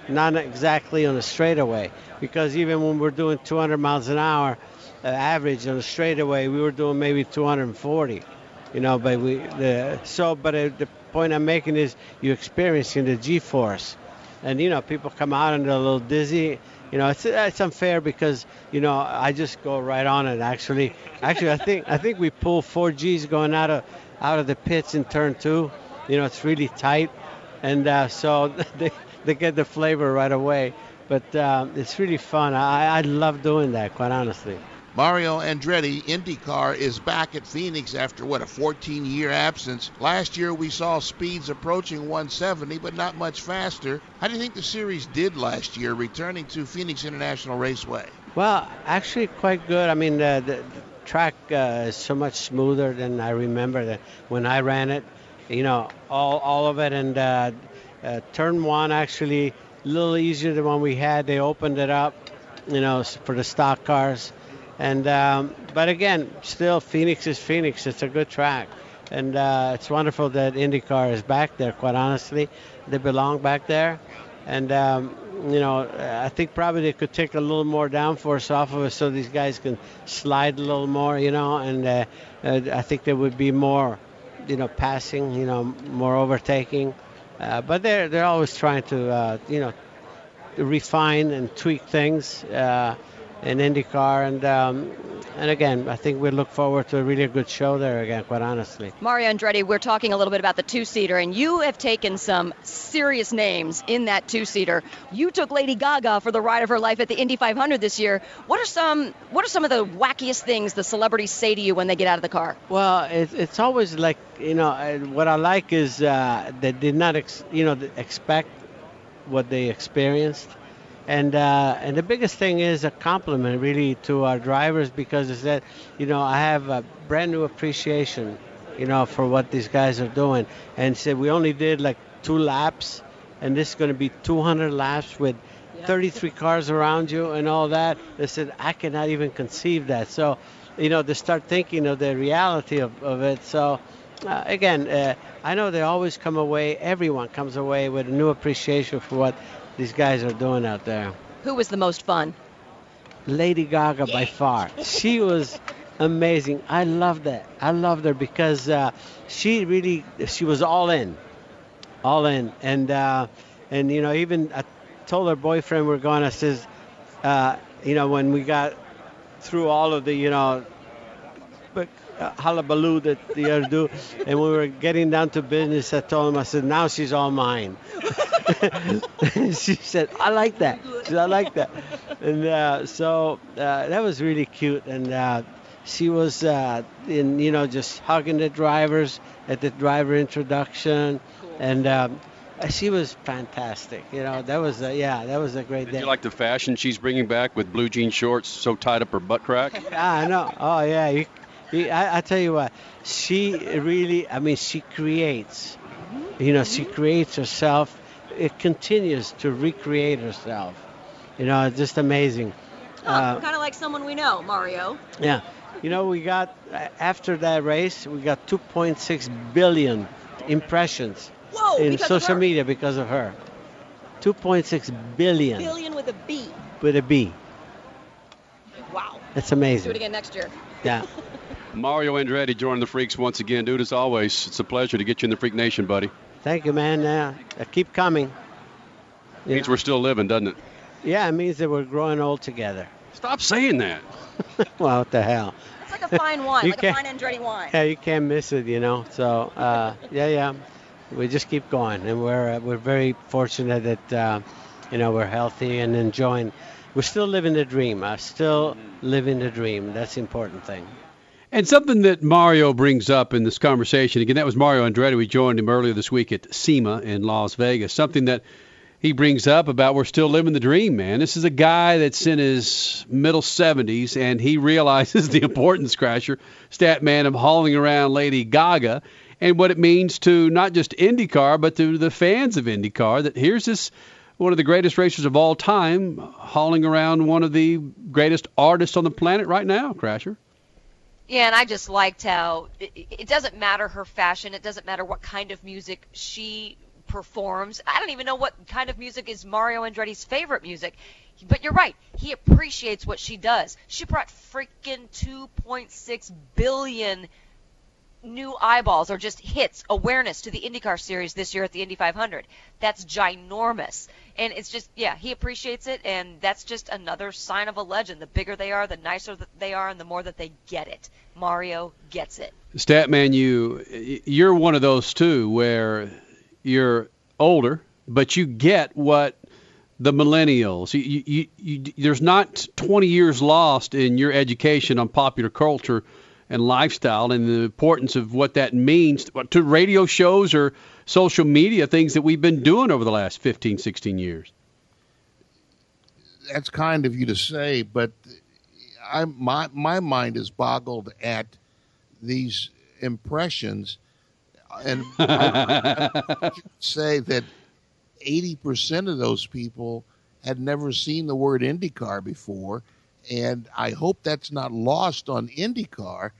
not exactly on the straightaway. Because even when we're doing 200 miles an hour uh, average on a straightaway, we were doing maybe 240. You know, but we the so but uh, the point I'm making is you're experiencing the G-force, and you know people come out and they're a little dizzy. You know, it's it's unfair because you know I just go right on it. Actually, actually I think I think we pull four Gs going out of out of the pits in turn two you know, it's really tight, and uh, so *laughs* they they get the flavor right away. But um, it's really fun. I, I love doing that, quite honestly. Mario Andretti IndyCar is back at Phoenix after what a 14-year absence. Last year we saw speeds approaching 170, but not much faster. How do you think the series did last year, returning to Phoenix International Raceway? Well, actually quite good. I mean, the, the track uh, is so much smoother than I remember that when I ran it you know, all, all of it. And uh, uh, turn one actually a little easier than one we had. They opened it up, you know, for the stock cars. And um, but again, still Phoenix is Phoenix. It's a good track, and uh, it's wonderful that IndyCar is back there. Quite honestly, they belong back there, and um, you know I think probably they could take a little more downforce off of it so these guys can slide a little more, you know, and uh, uh I think there would be more you know, passing, you know, more overtaking. Uh, but they're they're always trying to, uh, you know, refine and tweak things. Uh, in IndyCar, and um, and again, I think we look forward to a really good show there again. Quite honestly, Mario Andretti, we're talking a little bit about the two-seater, and you have taken some serious names in that two-seater. You took Lady Gaga for the ride of her life at the Indy 500 this year. What are some What are some of the wackiest things the celebrities say to you when they get out of the car? Well, it, it's always like you know what I like is uh, they did not ex- you know expect what they experienced and uh, and the biggest thing is a compliment really to our drivers because it's that you know I have a brand new appreciation you know for what these guys are doing. And said we only did like two laps and this is going to be 200 laps with 33 *laughs* cars around you and all that. They said I cannot even conceive that. So you know to start thinking of the reality of, of it. So uh, again, uh, I know they always come away, everyone comes away with a new appreciation for what these guys are doing out there. Who was the most fun? Lady Gaga by far. She was amazing. I loved that. I loved her because uh, she really she was all in, all in, and uh, and you know even I told her boyfriend we're going. I says, uh, you know when we got through all of the you know, hullabaloo that the other do, and we were getting down to business, I told him I said now she's all mine. *laughs* she said, I like that. She said, I like that. And uh, so uh, that was really cute. And uh, she was, uh, in, you know, just hugging the drivers at the driver introduction. Cool. And um, she was fantastic. You know, that was, a, yeah, that was a great Did day. you like the fashion she's bringing back with blue jean shorts so tied up her butt crack? *laughs* ah, I know. Oh, yeah. You, you, I, I tell you what, she really, I mean, she creates. You know, she mm-hmm. creates herself it continues to recreate herself. You know, it's just amazing. Oh, uh, kind of like someone we know, Mario. Yeah. You know, we got after that race, we got 2.6 billion impressions Whoa, in social media because of her. 2.6 billion Billion billion. with a B. with a B. Wow. That's amazing. Do it again next year. Yeah. *laughs* Mario Andretti joining the Freaks once again, dude. As always, it's a pleasure to get you in the Freak Nation, buddy. Thank you, man. Uh, keep coming. Means we're still living, doesn't it? Yeah, it means that we're growing old together. Stop saying that. *laughs* well, what the hell? It's like a fine wine, You like a can't- fine Andretti wine. Yeah, you can't miss it, you know. So, uh, yeah, yeah, we just keep going, and we're uh, we're very fortunate that uh, you know we're healthy and enjoying. We're still living the dream. Uh, still living the dream. That's the important thing. And something that Mario brings up in this conversation, again, that was Mario Andretti. We joined him earlier this week at SEMA in Las Vegas. Something that he brings up about we're still living the dream, man. This is a guy that's in his middle 70s, and he *laughs* realizes the importance, Crasher, stat man, of hauling around Lady Gaga and what it means to not just IndyCar, but to the fans of IndyCar, that here's this one of the greatest racers of all time hauling around one of the greatest artists on the planet right now, Crasher. Yeah, and I just liked how it, it doesn't matter her fashion. It doesn't matter what kind of music she performs. I don't even know what kind of music is Mario Andretti's favorite music. But you're right. He appreciates what she does. She brought freaking 2.6 billion new eyeballs or just hits awareness to the IndyCar series this year at the Indy 500. That's ginormous. And it's just yeah, he appreciates it and that's just another sign of a legend. The bigger they are, the nicer that they are and the more that they get it. Mario gets it. Statman, you you're one of those too, where you're older, but you get what the millennials. You, you, you, there's not 20 years lost in your education on popular culture and lifestyle, and the importance of what that means to radio shows or social media, things that we've been doing over the last 15, 16 years. That's kind of you to say, but I my my mind is boggled at these impressions, and I, I say that eighty percent of those people had never seen the word IndyCar before, and I hope that's not lost on IndyCar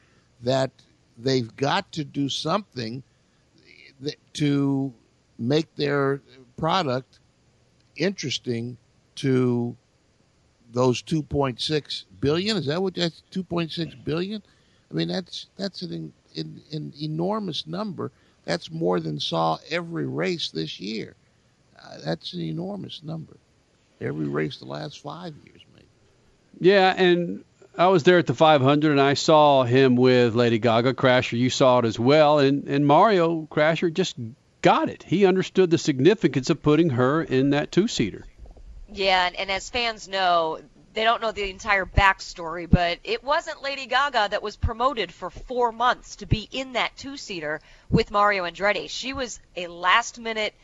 that they've got to do something to make their product interesting to those 2.6 billion. Is that what that's 2.6 billion? I mean, that's that's an, an, an enormous number. That's more than saw every race this year. Uh, that's an enormous number. Every race the last five years. Yeah, and I was there at the 500, and I saw him with Lady Gaga. Crasher, you saw it as well, and and Mario Crasher just got it. He understood the significance of putting her in that two-seater. Yeah, and, and as fans know, they don't know the entire backstory, but it wasn't Lady Gaga that was promoted for four months to be in that two-seater with Mario Andretti. She was a last-minute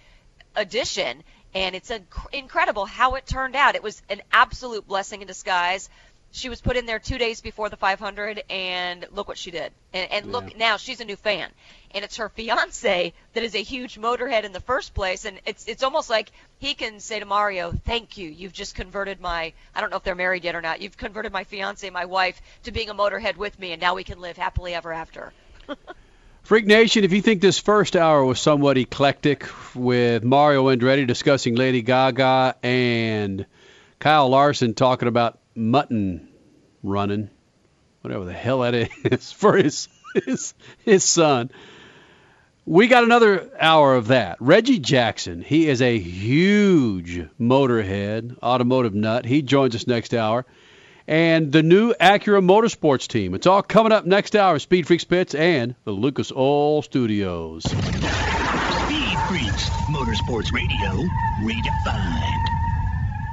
addition, and it's inc- incredible how it turned out. It was an absolute blessing in disguise. She was put in there two days before the 500, and look what she did. And, and look, now she's a new fan, and it's her fiance that is a huge motorhead in the first place. And it's it's almost like he can say to Mario, "Thank you, you've just converted my I don't know if they're married yet or not. You've converted my fiance, my wife, to being a motorhead with me, and now we can live happily ever after." *laughs* Freak Nation, if you think this first hour was somewhat eclectic with Mario Andretti discussing Lady Gaga and Kyle Larson talking about mutton running, whatever the hell that is, *laughs* for his his, his son. We got another hour of that. Reggie Jackson, he is a huge motorhead, automotive nut. He joins us next hour. And the new Acura Motorsports team. It's all coming up next hour. Speed Freaks Pits and the Lucas Oil Studios. Speed Freaks, Motorsports Radio, redefined.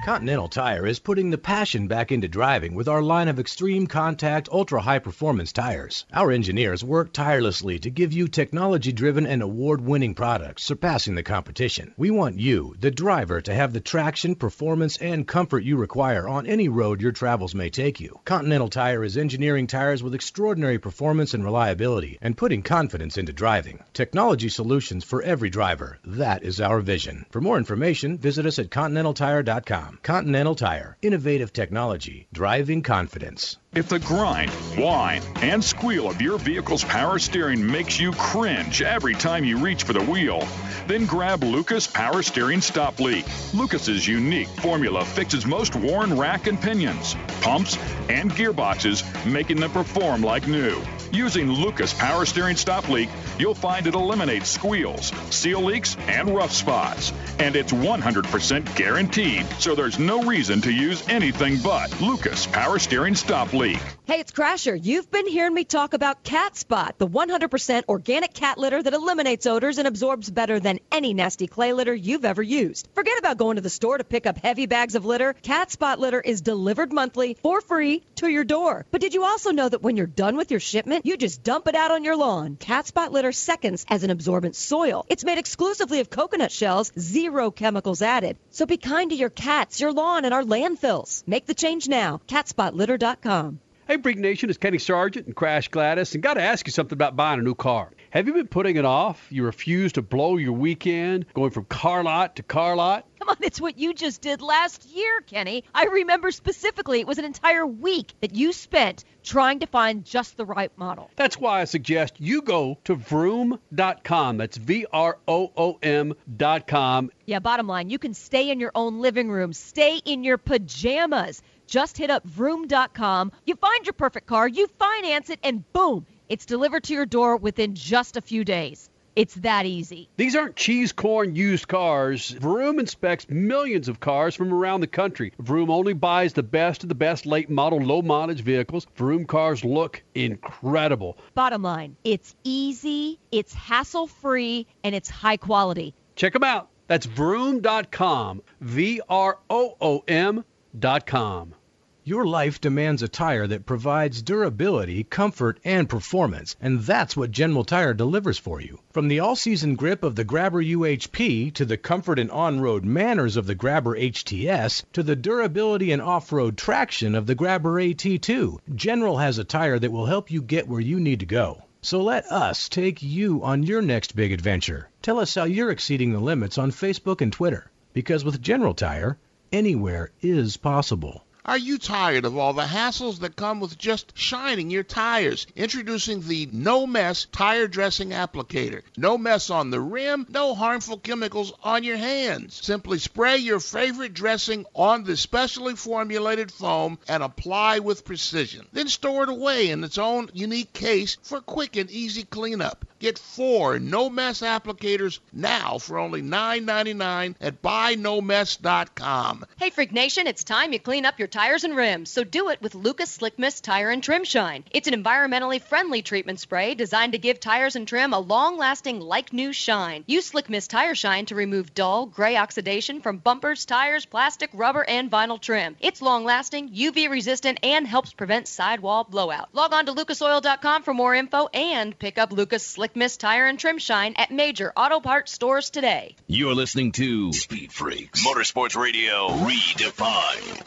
Continental Tire is putting the passion back into driving with our line of extreme contact, ultra high performance tires. Our engineers work tirelessly to give you technology driven and award winning products surpassing the competition. We want you, the driver, to have the traction, performance, and comfort you require on any road your travels may take you. Continental Tire is engineering tires with extraordinary performance and reliability and putting confidence into driving. Technology solutions for every driver. That is our vision. For more information, visit us at continentaltire.com. Continental Tire. Innovative technology. Driving confidence. If the grind, whine, and squeal of your vehicle's power steering makes you cringe every time you reach for the wheel, then grab Lucas Power Steering Stop Leak. Lucas's unique formula fixes most worn rack and pinions, pumps, and gearboxes, making them perform like new. Using Lucas Power Steering Stop Leak, you'll find it eliminates squeals, seal leaks, and rough spots. And it's 100% guaranteed, so there's no reason to use anything but Lucas Power Steering Stop Leak league. Hey, it's Crasher. You've been hearing me talk about Cat Spot, the 100% organic cat litter that eliminates odors and absorbs better than any nasty clay litter you've ever used. Forget about going to the store to pick up heavy bags of litter. Cat Spot litter is delivered monthly for free to your door. But did you also know that when you're done with your shipment, you just dump it out on your lawn? Cat Spot litter seconds as an absorbent soil. It's made exclusively of coconut shells, zero chemicals added. So be kind to your cats, your lawn, and our landfills. Make the change now. CatSpotLitter.com. Hey, Freak Nation, it's Kenny Sargent and Crash Gladys, and got to ask you something about buying a new car. Have you been putting it off? You refuse to blow your weekend, going from car lot to car lot? Come on, it's what you just did last year, Kenny. I remember specifically it was an entire week that you spent trying to find just the right model. That's why I suggest you go to vroom.com. That's V R O O M.com. Yeah, bottom line, you can stay in your own living room, stay in your pajamas. Just hit up vroom.com. You find your perfect car, you finance it, and boom, it's delivered to your door within just a few days. It's that easy. These aren't cheese corn used cars. Vroom inspects millions of cars from around the country. Vroom only buys the best of the best late model, low mileage vehicles. Vroom cars look incredible. Bottom line, it's easy, it's hassle free, and it's high quality. Check them out. That's vroom.com. V R O O M.com. Your life demands a tire that provides durability, comfort, and performance, and that's what General Tire delivers for you. From the all-season grip of the Grabber UHP to the comfort and on-road manners of the Grabber HTS to the durability and off-road traction of the Grabber AT2, General has a tire that will help you get where you need to go. So let us take you on your next big adventure. Tell us how you're exceeding the limits on Facebook and Twitter, because with General Tire, anywhere is possible. Are you tired of all the hassles that come with just shining your tires? Introducing the No Mess Tire Dressing Applicator. No mess on the rim, no harmful chemicals on your hands. Simply spray your favorite dressing on the specially formulated foam and apply with precision. Then store it away in its own unique case for quick and easy cleanup. Get four No Mess applicators now for only $9.99 at buynomess.com. Hey, Freak Nation, it's time you clean up your tires and rims, so do it with Lucas Slick Mist Tire and Trim Shine. It's an environmentally friendly treatment spray designed to give tires and trim a long lasting, like new shine. Use Slick Mist Tire Shine to remove dull, gray oxidation from bumpers, tires, plastic, rubber, and vinyl trim. It's long lasting, UV resistant, and helps prevent sidewall blowout. Log on to lucasoil.com for more info and pick up Lucas Slick Mist Tire and Trim Shine at major auto parts stores today. You're listening to Speed Freaks Motorsports Radio Redefined.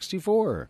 64.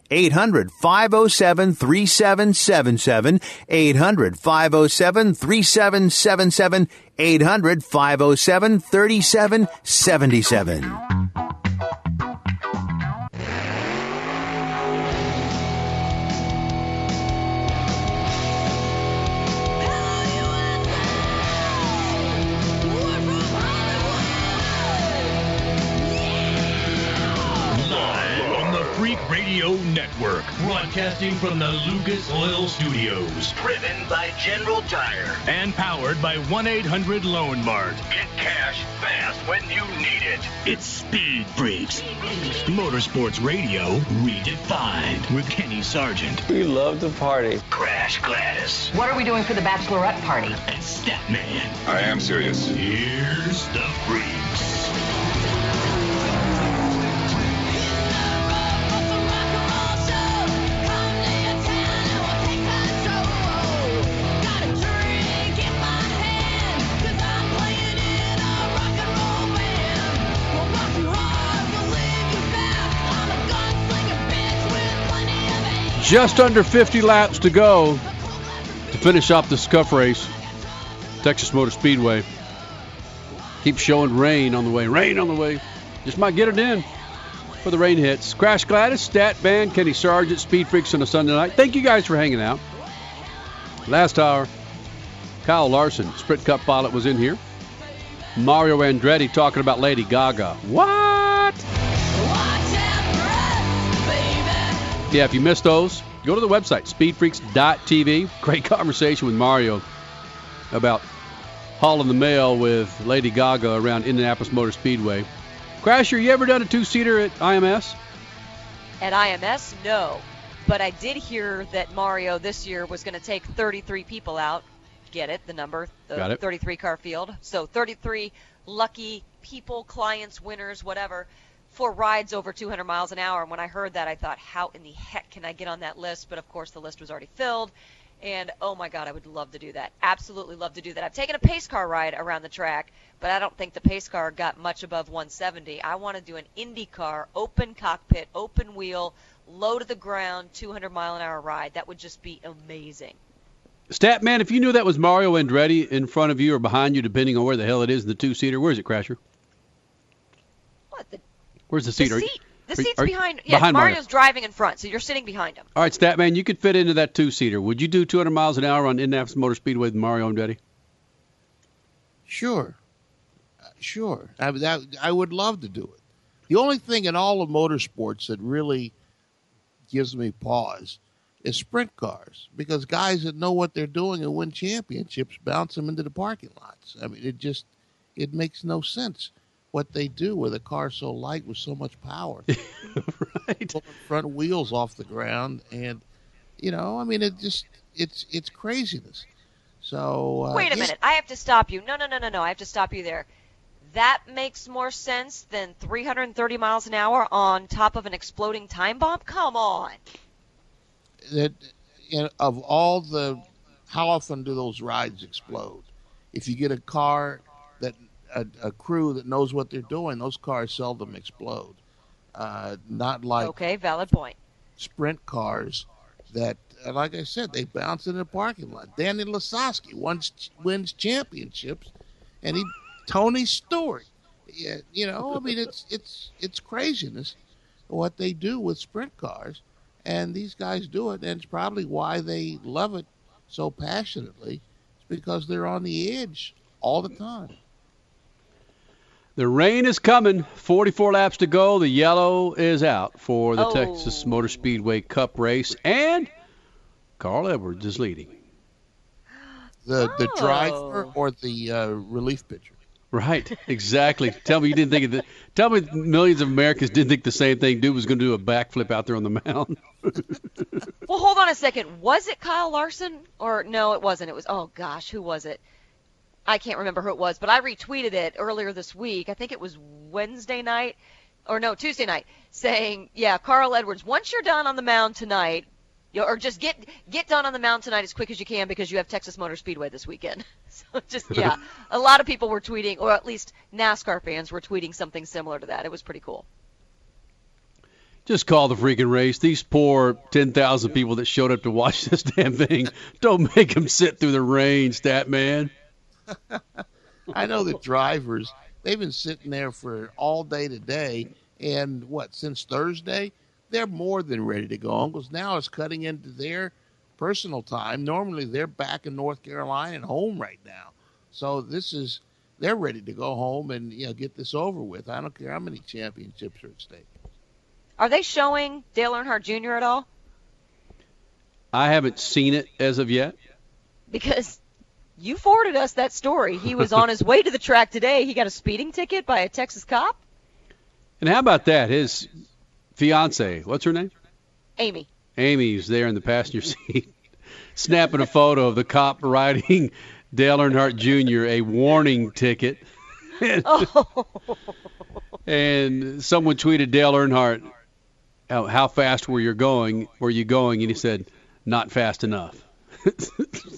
800 507 3777. 800 507 3777. 800 507 3777. Radio Network, broadcasting from the Lucas Oil Studios. Driven by General Tire. And powered by 1 800 Loan Mart. Get cash fast when you need it. It's Speed Freaks. Motorsports Radio redefined with Kenny Sargent. We love to party. Crash Gladys. What are we doing for the bachelorette party? And Statman. I am serious. Here's the Freaks. Just under 50 laps to go to finish off the scuff race. Texas Motor Speedway. Keep showing rain on the way. Rain on the way. Just might get it in for the rain hits. Crash Gladys, Statman, Kenny Sargent, Speed Freaks on a Sunday night. Thank you guys for hanging out. Last hour, Kyle Larson, Sprint Cup pilot, was in here. Mario Andretti talking about Lady Gaga. What? Yeah, if you missed those, go to the website, speedfreaks.tv. Great conversation with Mario about hauling the mail with Lady Gaga around Indianapolis Motor Speedway. Crasher, you ever done a two-seater at IMS? At IMS, no. But I did hear that Mario this year was going to take 33 people out. Get it? The number, the Got it. 33 car field. So 33 lucky people, clients, winners, whatever, for rides over 200 miles an hour. And when I heard that, I thought, how in the heck can I get on that list? But of course, the list was already filled. And oh my God, I would love to do that. Absolutely love to do that. I've taken a pace car ride around the track, but I don't think the pace car got much above 170. I want to do an Indy car, open cockpit, open wheel, low to the ground, 200 mile an hour ride. That would just be amazing. Statman, if you knew that was Mario Andretti in front of you or behind you, depending on where the hell it is in the two-seater, where is it, Crasher? What? The, Where's the seat? the Are you- seat. The are seat's are you- behind. Yeah, behind Mario. Mario's driving in front, so you're sitting behind him. All right, Statman, you could fit into that two-seater. Would you do 200 miles an hour on Indianapolis Motor Speedway with Mario Andretti? Sure, Uh, sure. I, that, I would love to do it. The only thing in all of motorsports that really gives me pause is sprint cars because guys that know what they're doing and win championships bounce them into the parking lots. I mean, it just it makes no sense what they do with a car so light with so much power. *laughs* right. Front wheels off the ground and you know, I mean, it just it's it's craziness. So uh, Wait a yeah, minute. I have to stop you. No, no, no, no, no. I have to stop you there. That makes more sense than 330 miles an hour on top of an exploding time bomb? Come on. that you know, of all the how often do those rides explode if you get a car that a, a crew that knows what they're doing, those cars seldom explode. Uh, not like Okay, valid point. sprint cars that, uh, like I said, they bounce in the parking lot. Danny Lasoski wins, wins championships, and he Tony Stewart. Yeah, you know, I mean, it's it's it's craziness what they do with sprint cars, and these guys do it, and it's probably why they love it so passionately. It's because they're on the edge all the time. The rain is coming. 44 laps to go. The yellow is out for the Oh. Texas Motor Speedway Cup race, and Carl Edwards is leading. The the Oh. driver or the uh, relief pitcher. Right, exactly. tell me you didn't think of the. Tell me millions of Americans didn't think the same thing. Dude was going to do a backflip out there on the mound. *laughs* Well, hold on a second. Was it Kyle Larson or no? It wasn't. It was oh gosh, who was it? I can't remember who it was, but I retweeted it earlier this week. I think it was Wednesday night or no Tuesday night, saying yeah, Carl Edwards. Once you're done on the mound tonight, you or just get get done on the mound tonight as quick as you can because you have Texas Motor Speedway this weekend. *laughs* So just *laughs* yeah, a lot of people were tweeting, or at least NASCAR fans were tweeting something similar to that. It was pretty cool. Just call the freaking race. These poor 10,000 people that showed up to watch *laughs* this damn thing. Don't make them sit through the rain, stat man. *laughs* I know the drivers. They've been sitting there for all day today, and what since Thursday, they're more than ready to go home because now it's cutting into their personal time. Normally, they're back in North Carolina and home right now, so this is they're ready to go home and you know get this over with. I don't care how many championships are at stake. Are they showing Dale Earnhardt Jr. at all? I haven't seen it as of yet. because you forwarded us that story. He was on his way to the track today. He got a speeding ticket by a Texas cop. And how about that? His fiance, what's her name? Amy. Amy's there in the passenger *laughs* seat, snapping a photo of the cop writing *laughs* Dale Earnhardt Jr. a warning ticket. *laughs* Oh, And someone tweeted Dale Earnhardt, how, how fast were you going? Were you going? And he said, not fast enough.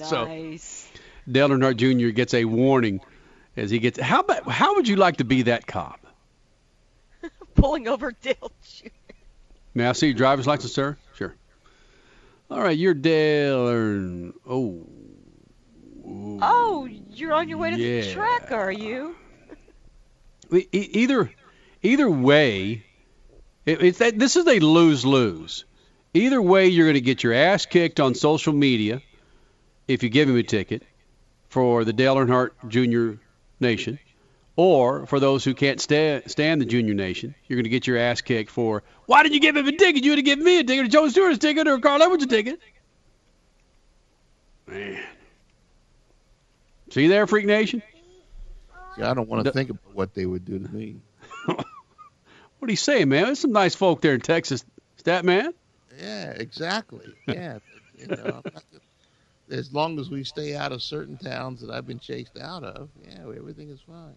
so nice. Dale Earnhardt Jr. gets a warning as he gets. How about? How would you like to be that cop? *laughs* Pulling over Dale Jr. May I see your driver's license, sir? Sure. All right, you're Dale Earn. Oh. Oh, you're on your way to the track, are you? E- either either way, it, it's that this is a lose lose. Either way, you're going to get your ass kicked on social media if you give him a ticket for the Dale Earnhardt Jr. Nation, or for those who can't sta stand the Junior Nation, you're going to get your ass kicked for why didn't you give him a ticket? You would have given me a ticket, or Joe Stewart's ticket, or Carl Edwards a ticket. Man, see there, Freak Nation. See, I don't want to think about what they would do to me. *laughs* What do you say, man? There's some nice folk there in Texas, stat man. Yeah, exactly. Yeah, *laughs* you know, I'm not- as long as we stay out of certain towns that I've been chased out of, yeah, everything is fine.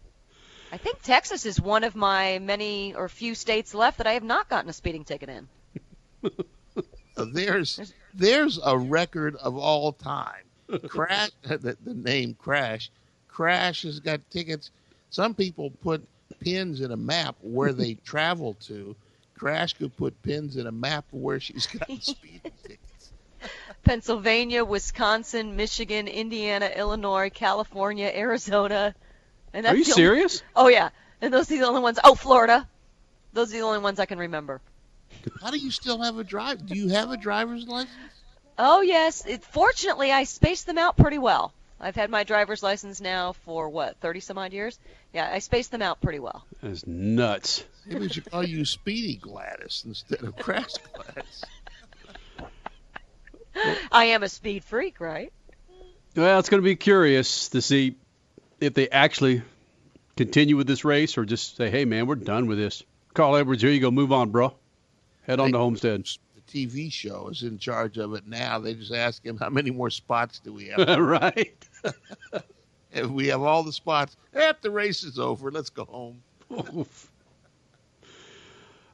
I think Texas is one of my many or few states left that I have not gotten a speeding ticket in. *laughs* There's there's a record of all time. Crash, *laughs* the, the name Crash, Crash has got tickets. Some people put pins in a map where they *laughs* travel to. Crash could put pins in a map of where she's gotten speeding tickets. Pennsylvania, Wisconsin, Michigan, Indiana, Illinois, California, Arizona. And Are you only- serious? Oh yeah, and those are the only ones. Oh, Florida. Those are the only ones I can remember. How do you still have a drive? Do you have a driver's license? Oh yes. It, fortunately, I spaced them out pretty well. I've had my driver's license now for what, 30 some odd years? Yeah, I spaced them out pretty well. That's nuts. Maybe we should call you Speedy Gladys instead of Crash Gladys. I am a speed freak, right? Well, it's going to be curious to see if they actually continue with this race or just say, hey, man, we're done with this. Carl Edwards, here you go. Move on, bro. Head on to Homestead. The TV show is in charge of it now. They just ask him how many more spots do we have? *laughs* right. *laughs* if we have all the spots, eh, the race is over. Let's go home.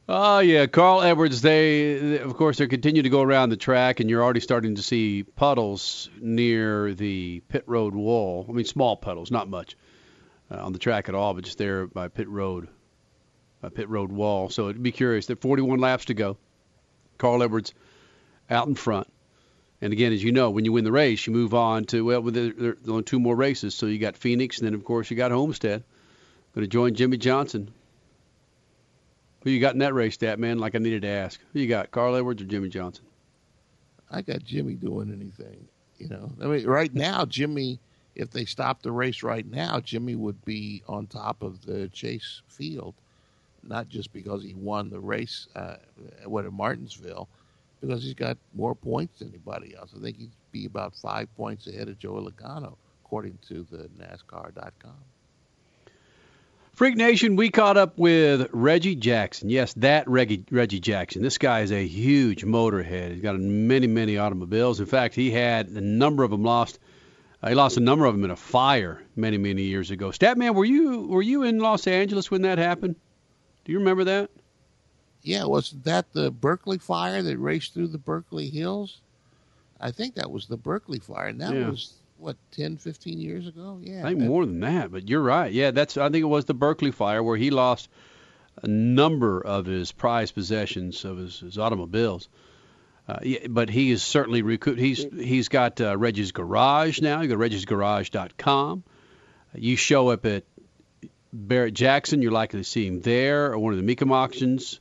Oh, yeah. Carl Edwards, they, of course, they continue to go around the track, and you're already starting to see puddles near the pit road wall. I mean, small puddles, not much. uh, on the track at all, but just there by pit road, by pit road wall. So it'd be curious. There 41 laps to go. Carl Edwards out in front. And again, as you know, when you win the race, you move on to well, there, there are two more races. So you got Phoenix, and then of course you got Homestead. Going to join Jimmie Johnson. Who you got in that race, that man? Like I needed to ask. Who you got, Carl Edwards or Jimmie Johnson? I got Jimmie doing anything. You know, I mean, right now, Jimmie, if they stopped the race right now, Jimmie would be on top of the chase field, not just because he won the race, uh, what at Martinsville, because he's got more points than anybody else. I think he'd be about five points ahead of Joey Logano, according to the NASCAR.com. Freak Nation, we caught up with Reggie Jackson. Yes, that Reggie, Reggie Jackson. This guy is a huge motorhead. He's got many, many automobiles. In fact, he had a number of them lost. Uh, he lost a number of them in a fire many, many years ago. Statman, were you were you in Los Angeles when that happened? Do you remember that? Yeah, was that the Berkeley fire that raced through the Berkeley Hills? I think that was the Berkeley fire, and that Yeah. was what 10, 15 years ago. Yeah, I think more than that, but you're right. Yeah, that's. I think it was the Berkeley fire where he lost a number of his prized possessions of his, his automobiles. Uh, yeah, but he is certainly recouped. He's he's got uh, Reggie's Garage now. You go to reggiesgarage.com. You show up at Barrett Jackson, you're likely to see him there, or one of the Mecum auctions,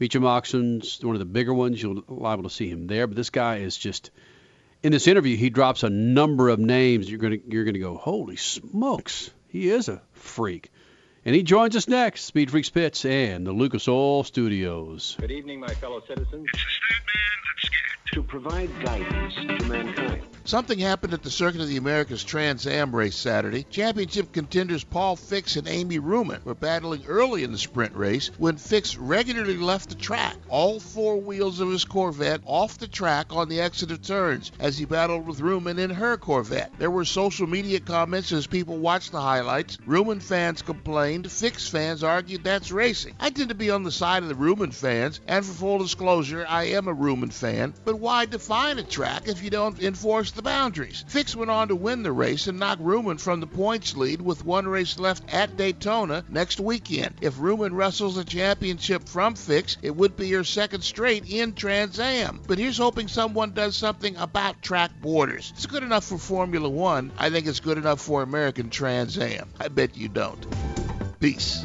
Mecum auctions, one of the bigger ones. You'll liable to see him there. But this guy is just in this interview, he drops a number of names. You're gonna you're gonna go, holy smokes, he is a freak. And he joins us next, Speed Freaks Pits and the Lucas Oil Studios. Good evening, my fellow citizens. It's the to provide guidance to mankind. Something happened at the Circuit of the Americas Trans Am race Saturday. Championship contenders Paul Fix and Amy Ruman were battling early in the sprint race when Fix regularly left the track, all four wheels of his Corvette off the track on the exit of turns as he battled with Ruman in her Corvette. There were social media comments as people watched the highlights. Ruman fans complained, Fix fans argued that's racing. I tend to be on the side of the Ruman fans, and for full disclosure, I am a Ruman fan, but why define a track if you don't enforce the boundaries? Fix went on to win the race and knock Ruman from the points lead with one race left at Daytona next weekend. If Ruman wrestles a championship from Fix, it would be her second straight in Trans Am. But here's hoping someone does something about track borders. It's good enough for Formula One. I think it's good enough for American Trans Am. I bet you don't. Peace.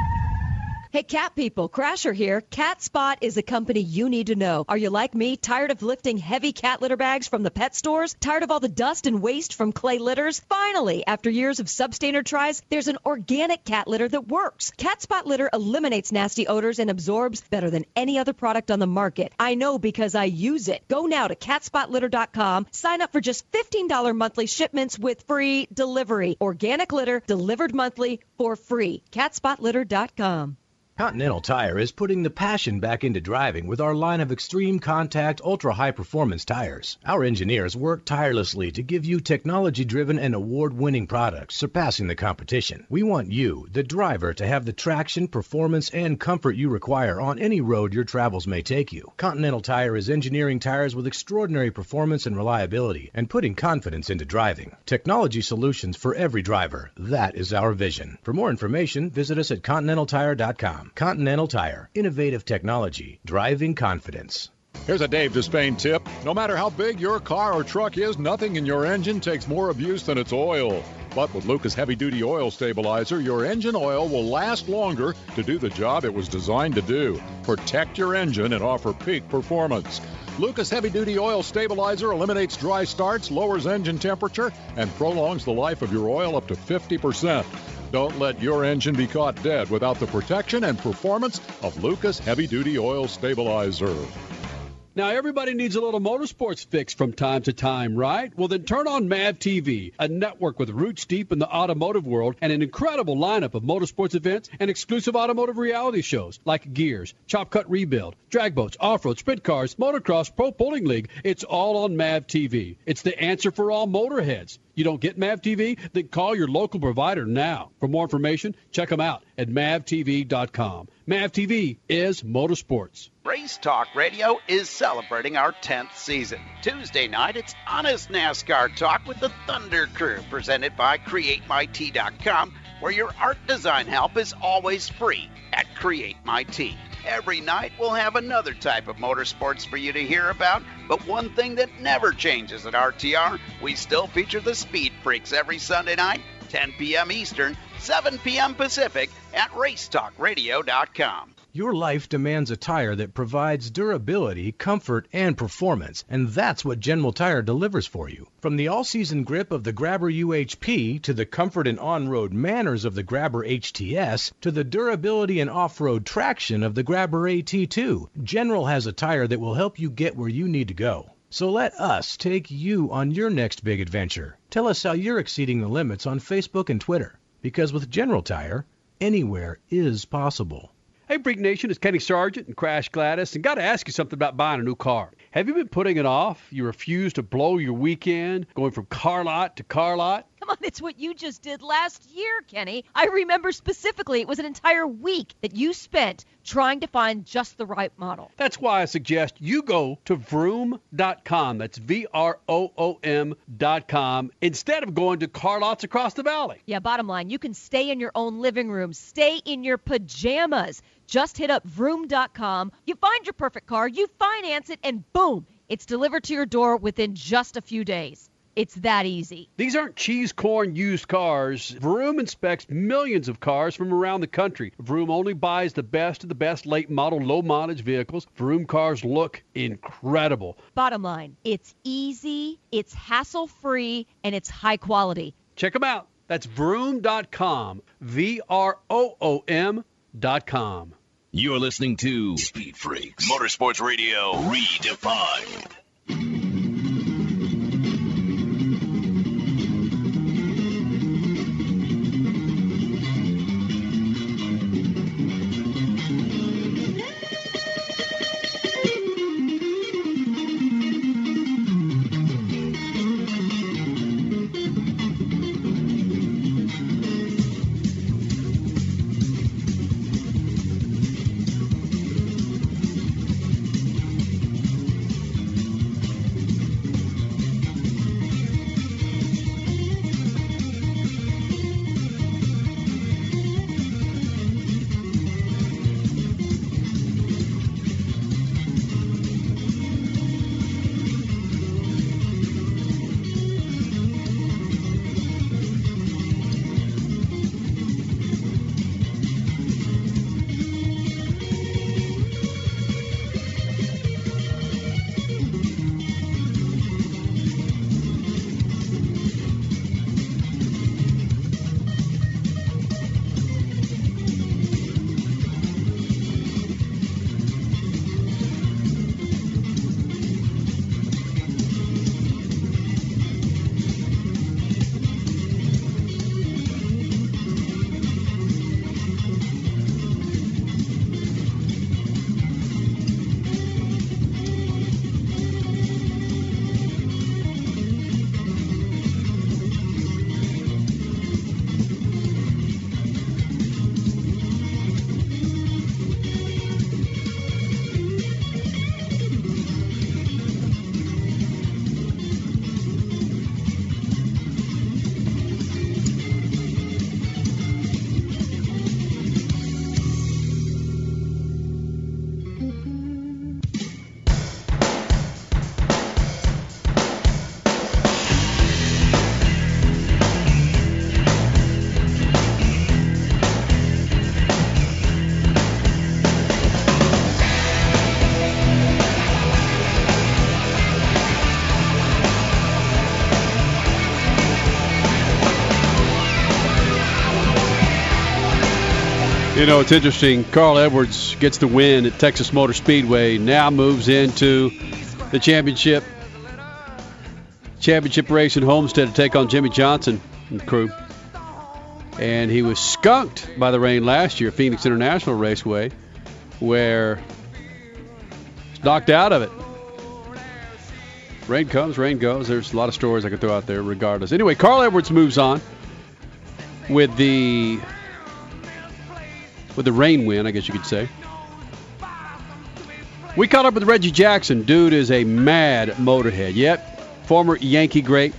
Hey, cat people, Crasher here. Cat Spot is a company you need to know. Are you like me, tired of lifting heavy cat litter bags from the pet stores? Tired of all the dust and waste from clay litters? Finally, after years of substandard tries, there's an organic cat litter that works. Cat Spot litter eliminates nasty odors and absorbs better than any other product on the market. I know because I use it. Go now to catspotlitter.com, sign up for just $15 monthly shipments with free delivery. Organic litter delivered monthly for free. Catspotlitter.com. Continental Tire is putting the passion back into driving with our line of extreme contact, ultra high performance tires. Our engineers work tirelessly to give you technology driven and award winning products surpassing the competition. We want you, the driver, to have the traction, performance, and comfort you require on any road your travels may take you. Continental Tire is engineering tires with extraordinary performance and reliability and putting confidence into driving. Technology solutions for every driver. That is our vision. For more information, visit us at continentaltire.com. Continental Tire. Innovative technology. Driving confidence. Here's a Dave Despain tip. No matter how big your car or truck is, nothing in your engine takes more abuse than its oil. But with Lucas Heavy Duty Oil Stabilizer, your engine oil will last longer to do the job it was designed to do. Protect your engine and offer peak performance. Lucas Heavy Duty Oil Stabilizer eliminates dry starts, lowers engine temperature, and prolongs the life of your oil up to 50%. Don't let your engine be caught dead without the protection and performance of Lucas Heavy Duty Oil Stabilizer. Now, everybody needs a little motorsports fix from time to time, right? Well, then turn on MAV TV, a network with roots deep in the automotive world and an incredible lineup of motorsports events and exclusive automotive reality shows like Gears, Chop Cut Rebuild, Drag Boats, Off Road, Sprint Cars, Motocross, Pro Pulling League. It's all on MAV TV. It's the answer for all motorheads. You don't get MAV TV? Then call your local provider now. For more information, check them out at mavtv.com. MAV TV is motorsports. Race Talk Radio is celebrating our 10th season. Tuesday night, it's Honest NASCAR Talk with the Thunder Crew, presented by CreateMyT.com, where your art design help is always free at CreateMyT. Every night, we'll have another type of motorsports for you to hear about, but one thing that never changes at RTR, we still feature the Speed Freaks every Sunday night, 10 p.m. Eastern, 7 p.m. Pacific, at RaceTalkRadio.com. Your life demands a tire that provides durability, comfort, and performance, and that's what General Tire delivers for you. From the all-season grip of the Grabber UHP to the comfort and on-road manners of the Grabber HTS to the durability and off-road traction of the Grabber AT2, General has a tire that will help you get where you need to go. So let us take you on your next big adventure. Tell us how you're exceeding the limits on Facebook and Twitter, because with General Tire, anywhere is possible. Hey, Freak Nation, it's Kenny Sargent and Crash Gladys, and got to ask you something about buying a new car. Have you been putting it off? You refuse to blow your weekend, going from car lot to car lot? Come on, it's what you just did last year, Kenny. I remember specifically it was an entire week that you spent trying to find just the right model. That's why I suggest you go to vroom.com. That's V R O O M.com instead of going to car lots across the valley. Yeah, bottom line, you can stay in your own living room, stay in your pajamas. Just hit up vroom.com. You find your perfect car, you finance it, and boom, it's delivered to your door within just a few days. It's that easy. These aren't cheese corn used cars. Vroom inspects millions of cars from around the country. Vroom only buys the best of the best late model, low mileage vehicles. Vroom cars look incredible. Bottom line, it's easy, it's hassle free, and it's high quality. Check them out. That's vroom.com. V R O O M.com. You're listening to Speed Freaks Motorsports Radio Redefined. You know, it's interesting. Carl Edwards gets the win at Texas Motor Speedway. Now moves into the championship championship race in Homestead to take on Jimmie Johnson and crew. And he was skunked by the rain last year, Phoenix International Raceway, where he's knocked out of it. Rain comes, rain goes. There's a lot of stories I could throw out there regardless. Anyway, Carl Edwards moves on with the with the rain win, I guess you could say. We caught up with Reggie Jackson. Dude is a mad motorhead. Yep, former Yankee great.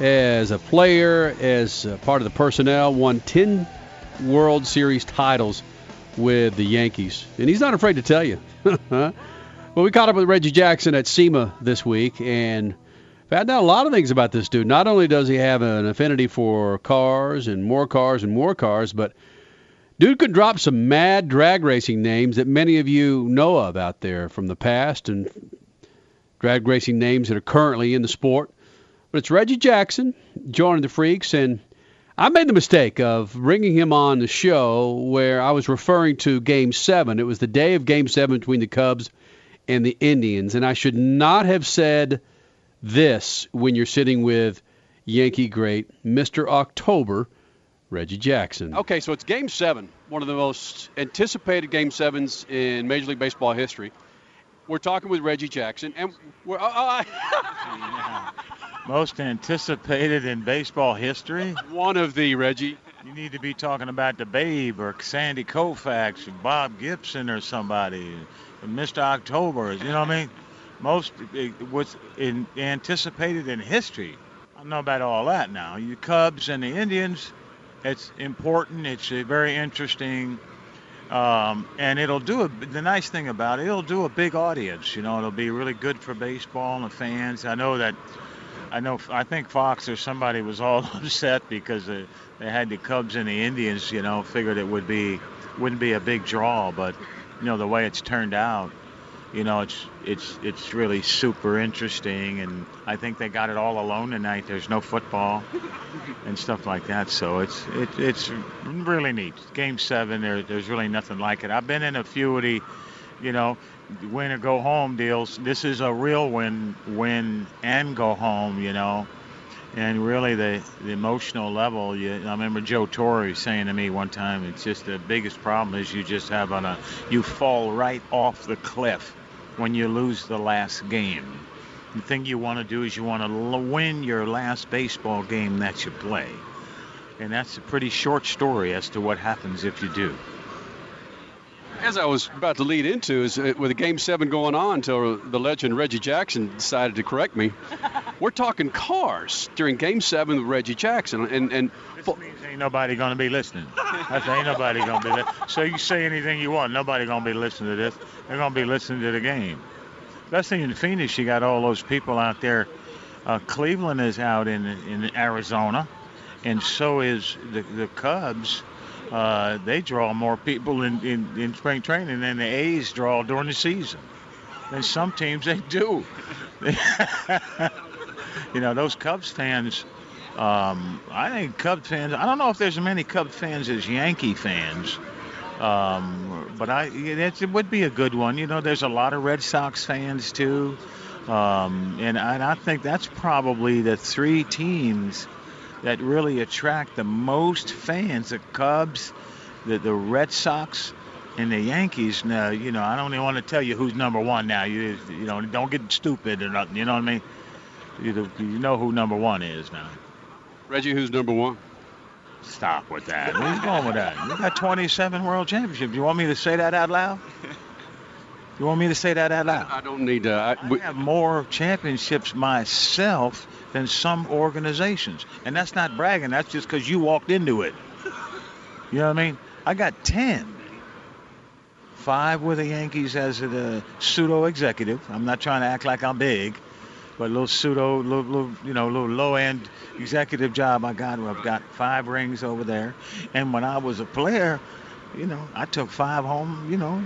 As a player, as a part of the personnel, won 10 World Series titles with the Yankees. And he's not afraid to tell you. *laughs* well, we caught up with Reggie Jackson at SEMA this week and found out a lot of things about this dude. Not only does he have an affinity for cars and more cars and more cars, but dude could drop some mad drag racing names that many of you know of out there from the past and drag racing names that are currently in the sport. But it's Reggie Jackson joining the Freaks, and I made the mistake of bringing him on the show where I was referring to Game 7. It was the day of Game 7 between the Cubs and the Indians, and I should not have said this when you're sitting with Yankee great Mr. October, Reggie Jackson. Okay, so it's Game 7, one of the most anticipated Game 7s in Major League Baseball history. We're talking with Reggie Jackson, and we're. Oh, oh, I- Most anticipated in baseball history? One of the, Reggie. You need to be talking about the Babe or Sandy Koufax or Bob Gibson or somebody, or Mr. October. You know what I mean? Most it, what's in, anticipated in history. I don't know about all that now. You Cubs and the Indians, it's important. It's uh, very interesting. Um, and it'll do a, the nice thing about it, it'll do a big audience. You know, it'll be really good for baseball and the fans. I know that I know. I think Fox or somebody was all *laughs* upset because they, they had the Cubs and the Indians. You know, figured it would be wouldn't be a big draw, but you know the way it's turned out, you know it's it's it's really super interesting, and I think they got it all alone tonight. There's no football and stuff like that, so it's it, it's really neat. Game seven, there there's really nothing like it. I've been in a few of the, you know, win or go home deals. This is a real win, win and go home, you know. And really, the, the emotional level. You, I remember Joe Torre saying to me one time, "It's just the biggest problem is you just have on a you fall right off the cliff when you lose the last game. The thing you want to do is you want to win your last baseball game that you play, and that's a pretty short story as to what happens if you do." As I was about to lead into, is uh, with a game seven going on until the legend Reggie Jackson decided to correct me. *laughs* We're talking cars during game seven with Reggie Jackson, and and This means ain't nobody gonna be listening. That's ain't nobody gonna be listening. So you say anything you want, nobody gonna be listening to this. They're gonna be listening to the game. Especially in Phoenix, you got all those people out there. Uh, Cleveland is out in in Arizona, and so is the the Cubs. Uh, they draw more people in, in, in spring training than the A's draw during the season. And some teams they do. *laughs* you know, those Cubs fans. Um, I think Cubs fans. I don't know if there's as many Cubs fans as Yankee fans. Um, but I, it, would be a good one. You know, there's a lot of Red Sox fans too, um, and, and I think that's probably the three teams that really attract the most fans: the Cubs, the the Red Sox, and the Yankees. Now, you know, I don't even want to tell you who's number one now. You you know, don't get stupid or nothing. You know what I mean? You, you know who number one is now. Reggie, who's number one? Stop with that. Where you going with that? You got 27 world championships. You want me to say that out loud? *laughs* You want me to say that out loud? I don't need to. I, I have more championships myself than some organizations, and that's not bragging. That's just because you walked into it. You know what I mean? I got 10. Five with the Yankees as a pseudo executive. I'm not trying to act like I'm big, but a little pseudo, little, little you know, a little low end executive job I got. Where I've got five rings over there. And when I was a player, you know, I took five home, you know,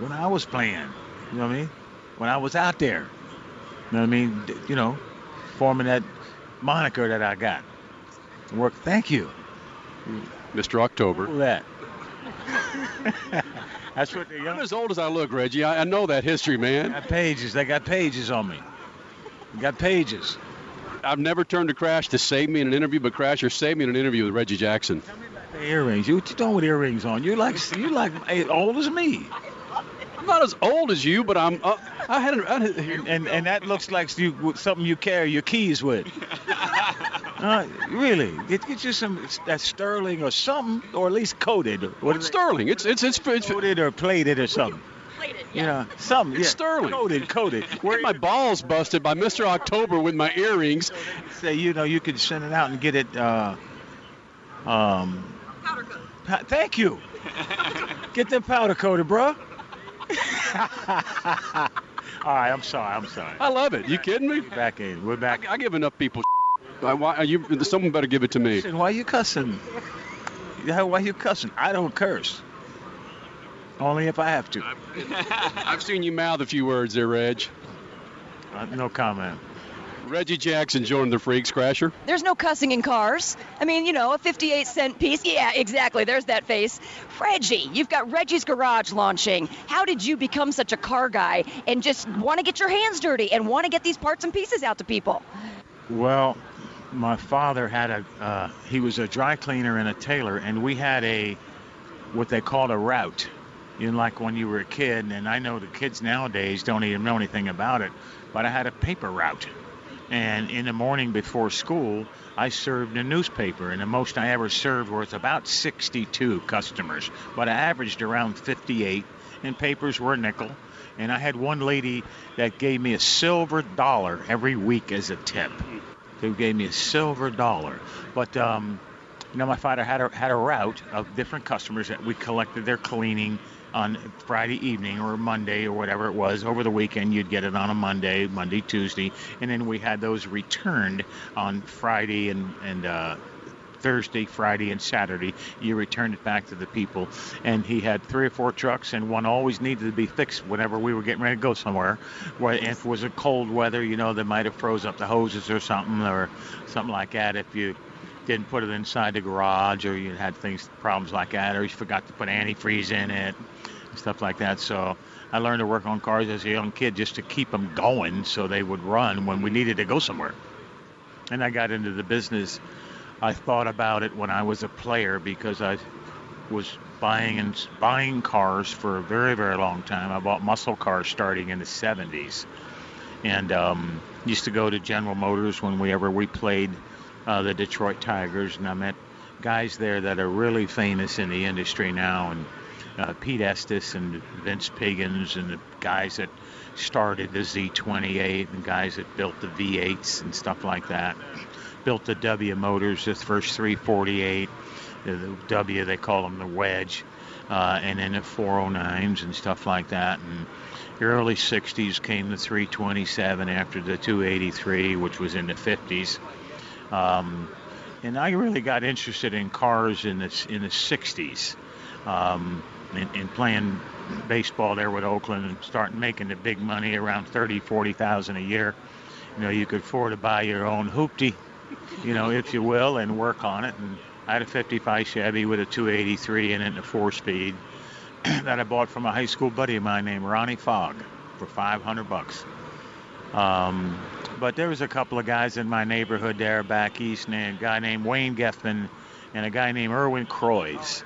when I was playing. You know what I mean? When I was out there. You know what I mean? You know, forming that moniker that I got. Work. Thank you. Mr. October. That? *laughs* That's what the young. I'm as old as I look, Reggie. I, I know that history, man. got pages. They got pages on me. Got pages. I've never turned to Crash to save me in an interview, but Crasher saved me in an interview with Reggie Jackson. The earrings. You, what you doing with earrings on? You like you like as old as me. I'm not as old as you, but I'm. Uh, I had. I had And, and and that looks like you something you carry your keys with. *laughs* Uh, really, get, get you some that sterling or something, or at least coated. What is it? Sterling. It's it's it's, it's coated or plated or something. You know, something. It's yeah, sterling. Coated, coated. *laughs* Where my balls busted by Mr. October with my earrings. Say, you know, you could send it out and get it. Uh, um, pa- thank you. Get them powder coated, bro. *laughs* All right, I'm sorry. I'm sorry. I love it. You kidding me? Back in. We're back. I, I give enough people. I, why, you, someone better give it to me. Listen, why you cussing? Yeah, why you cussing? I don't curse. Only if I have to. I've seen you mouth a few words there, Reg. Uh, no comment. Reggie Jackson joining the Freaks Crasher. There's no cussing in cars. I mean, you know, a 58 cent piece. Yeah, exactly. There's that face. Reggie, you've got Reggie's Garage launching. How did you become such a car guy and just want to get your hands dirty and want to get these parts and pieces out to people? Well, my father had a uh, he was a dry cleaner and a tailor, and we had a what they called a route. You know, like when you were a kid, and I know the kids nowadays don't even know anything about it, but I had a paper route. And in the morning before school, I served a newspaper, and the most I ever served was about 62 customers, but I averaged around 58, and papers were a nickel. And I had one lady that gave me a silver dollar every week as a tip. Who gave me a silver dollar. But um, you know, my father had a had a route of different customers that we collected their cleaning on Friday evening or Monday or whatever it was. Over the weekend, you'd get it on a Monday, Monday, Tuesday, and then we had those returned on Friday and and uh, Thursday, Friday, and Saturday. You returned it back to the people, and he had three or four trucks, and one always needed to be fixed whenever we were getting ready to go somewhere. Where if it was a cold weather, you know, they might have froze up the hoses or something, or something like that. If you didn't put it inside the garage, or you had things problems like that, or you forgot to put antifreeze in it, stuff like that. So. I learned to work on cars as a young kid just to keep them going so they would run when we needed to go somewhere. And I got into the business I thought about it when I was a player because I was buying and buying cars for a very very long time. I bought muscle cars starting in the 70s, and um, used to go to General Motors whenever we ever we played uh, the Detroit Tigers, and I met guys there that are really famous in the industry now, and uh, Pete Estes and Vince Piggins and the guys that started the Z28 and the guys that built the V8s and stuff like that built the W motors, the first 348, the, the W they call them the wedge, uh, and then the 409s and stuff like that. And the early 60s came the 327 after the 283, which was in the 50s. Um, and I really got interested in cars in the in the 60s, um, in playing baseball there with Oakland and starting making the big money around 30, 40 thousand a year. You know, you could afford to buy your own hoopty you know, if you will, and work on it. And I had a 55 Chevy with a 283 in it and a four-speed *clears throat* that I bought from a high school buddy of mine named Ronnie Fogg for 500 bucks. Um, but there was a couple of guys in my neighborhood there back east, and a guy named Wayne Geffman and a guy named Erwin Croys,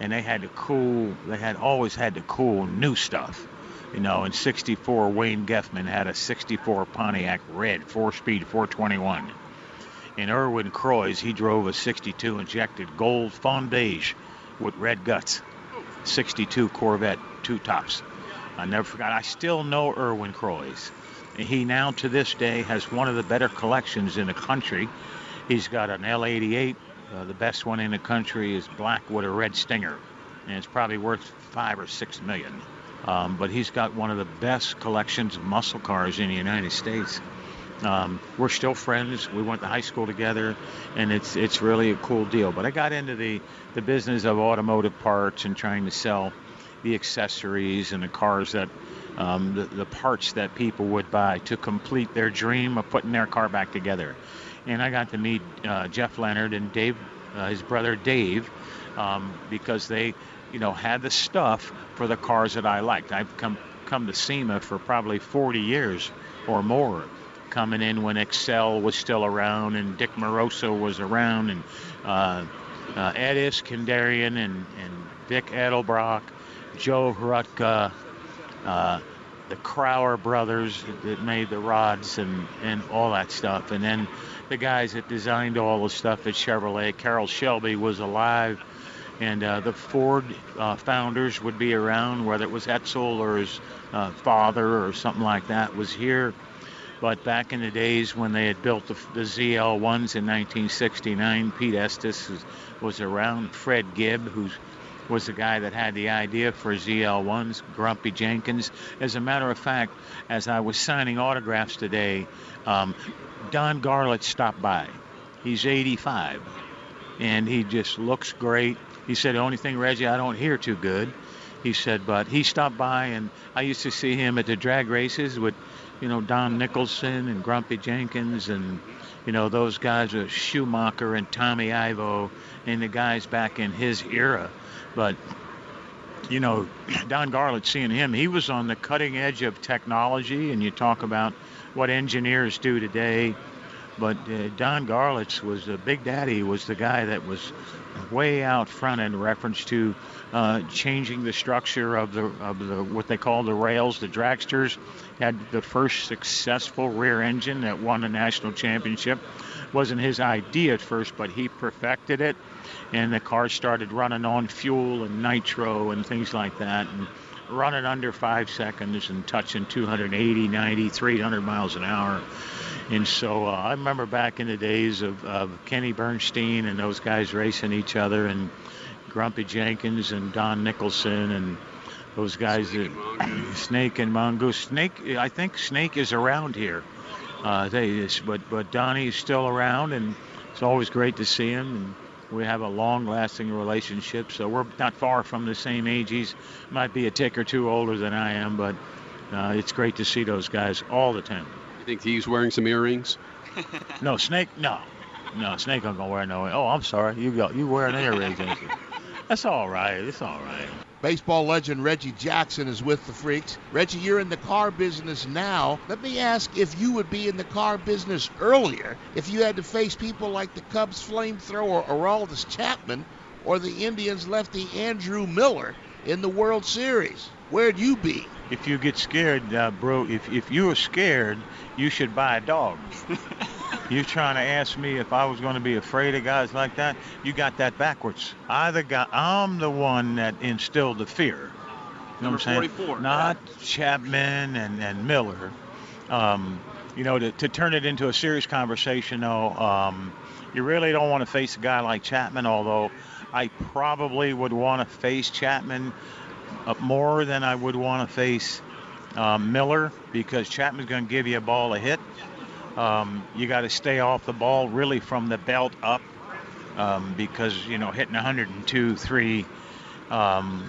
and they had the cool. They had always had the cool new stuff. You know, in '64, Wayne Geffman had a '64 Pontiac Red four-speed 421 In Erwin Croys, he drove a 62 injected gold Fondage with red guts. 62 Corvette two tops. I never forgot. I still know Erwin Croys. He now to this day has one of the better collections in the country. He's got an L88. Uh, the best one in the country is black with a red stinger, and it's probably worth five or six million. Um, but he's got one of the best collections of muscle cars in the United States. Um, we're still friends. We went to high school together, and it's it's really a cool deal. But I got into the the business of automotive parts and trying to sell the accessories and the cars that um, the, the parts that people would buy to complete their dream of putting their car back together. And I got to meet uh, Jeff Leonard and Dave, uh, his brother Dave, um, because they, you know, had the stuff for the cars that I liked. I've come come to SEMA for probably 40 years or more coming in when Excel was still around and Dick Moroso was around and uh, uh, Ed and, and Dick Edelbrock, Joe Rutka, uh, the Crower brothers that made the rods and, and all that stuff. And then the guys that designed all the stuff at Chevrolet. Carroll Shelby was alive and uh, the Ford uh, founders would be around, whether it was Edsel or his uh, father or something like that was here. But back in the days when they had built the, the ZL1s in 1969, Pete Estes was, was around. Fred Gibb, who was the guy that had the idea for ZL1s, Grumpy Jenkins. As a matter of fact, as I was signing autographs today, um, Don Garlits stopped by. He's 85, and he just looks great. He said, The only thing, Reggie, I don't hear too good. He said, but he stopped by, and I used to see him at the drag races with, you know, Don Nicholson and Grumpy Jenkins and, you know, those guys with Schumacher and Tommy Ivo and the guys back in his era. But, you know, *clears throat* Don Garlits, seeing him, he was on the cutting edge of technology, and you talk about what engineers do today. But uh, Don Garlits was the Big Daddy was the guy that was way out front in reference to uh, changing the structure of the of the what they call the rails. The dragsters had the first successful rear engine that won a national championship. wasn't his idea at first, but he perfected it, and the car started running on fuel and nitro and things like that. And, running under five seconds and touching 280, 90, 300 miles an hour. And so uh, I remember back in the days of, of Kenny Bernstein and those guys racing each other, and Grumpy Jenkins and Don Nicholson and those guys Snake that and Snake and Mongoose. Snake, I think Snake is around here. Uh, they, but but Donnie's still around, and it's always great to see him. And we have a long-lasting relationship, so we're not far from the same age. He's might be a tick or two older than I am, but uh, it's great to see those guys all the time. You think he's wearing some earrings? *laughs* no, Snake. No, no, Snake ain't gonna wear no. Oh, I'm sorry. You got you wearing earrings? That's all right. It's all right. Baseball legend Reggie Jackson is with the Freaks. Reggie, you're in the car business now. Let me ask if you would be in the car business earlier if you had to face people like the Cubs flamethrower Aroldis Chapman or the Indians lefty Andrew Miller in the World Series. Where'd you be? If you get scared, uh, bro, if, if you are scared, you should buy a dog. *laughs* You're trying to ask me if I was going to be afraid of guys like that? You got that backwards. I the guy. I'm the one that instilled the fear. You know Number what I'm saying? 44. Not Chapman and, and Miller. Um, you know, to, to turn it into a serious conversation, though, um, you really don't want to face a guy like Chapman, although I probably would want to face Chapman uh, more than I would want to face um, Miller because Chapman's going to give you a ball a hit. Um, you got to stay off the ball really from the belt up um, because you know hitting 102, three, um,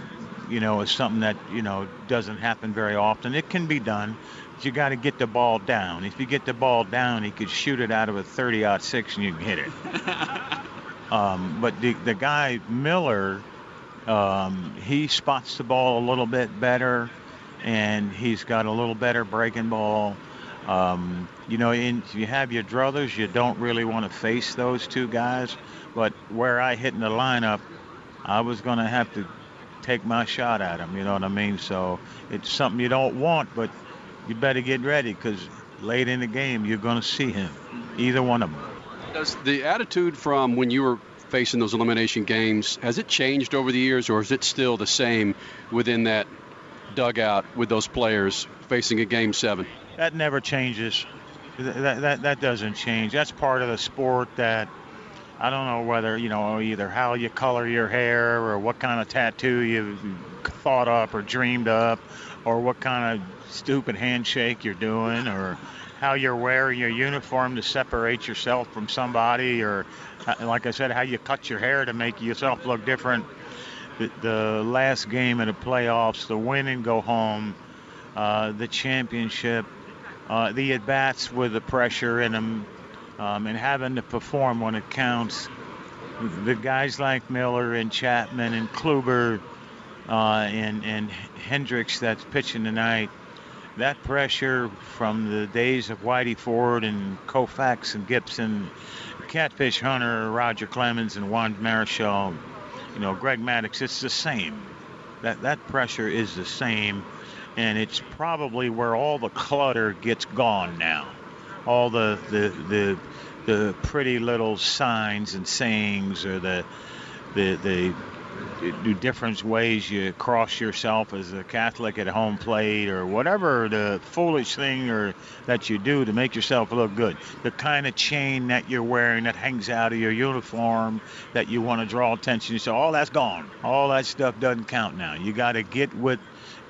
you know, is something that you know doesn't happen very often. It can be done. But you got to get the ball down. If you get the ball down, he could shoot it out of a 30 six and you can hit it. *laughs* um, but the the guy Miller, um, he spots the ball a little bit better, and he's got a little better breaking ball. Um, you know, in, if you have your druthers, you don't really want to face those two guys. But where I hit in the lineup, I was going to have to take my shot at him. You know what I mean? So it's something you don't want, but you better get ready because late in the game you're going to see him, either one of them. Does the attitude from when you were facing those elimination games has it changed over the years, or is it still the same within that dugout with those players facing a game seven? That never changes. That, that, that doesn't change. That's part of the sport that I don't know whether, you know, either how you color your hair or what kind of tattoo you thought up or dreamed up or what kind of stupid handshake you're doing or how you're wearing your uniform to separate yourself from somebody or, like I said, how you cut your hair to make yourself look different. The, last game of the playoffs, the win and go home, uh, the championship, uh, the at bats with the pressure in them, um, and having to perform when it counts. The guys like Miller and Chapman and Kluber uh, and and Hendricks that's pitching tonight. That pressure from the days of Whitey Ford and Koufax and Gibson, Catfish Hunter, Roger Clemens and Juan Marichal, you know, Greg Maddux, it's the same. That that pressure is the same and it's probably where all the clutter gets gone now. All the the the, the pretty little signs and sayings, or the the the do different ways you cross yourself as a Catholic at home plate or whatever the foolish thing or that you do to make yourself look good. The kind of chain that you're wearing that hangs out of your uniform that you want to draw attention to. So all that's gone. All that stuff doesn't count now. You got to get with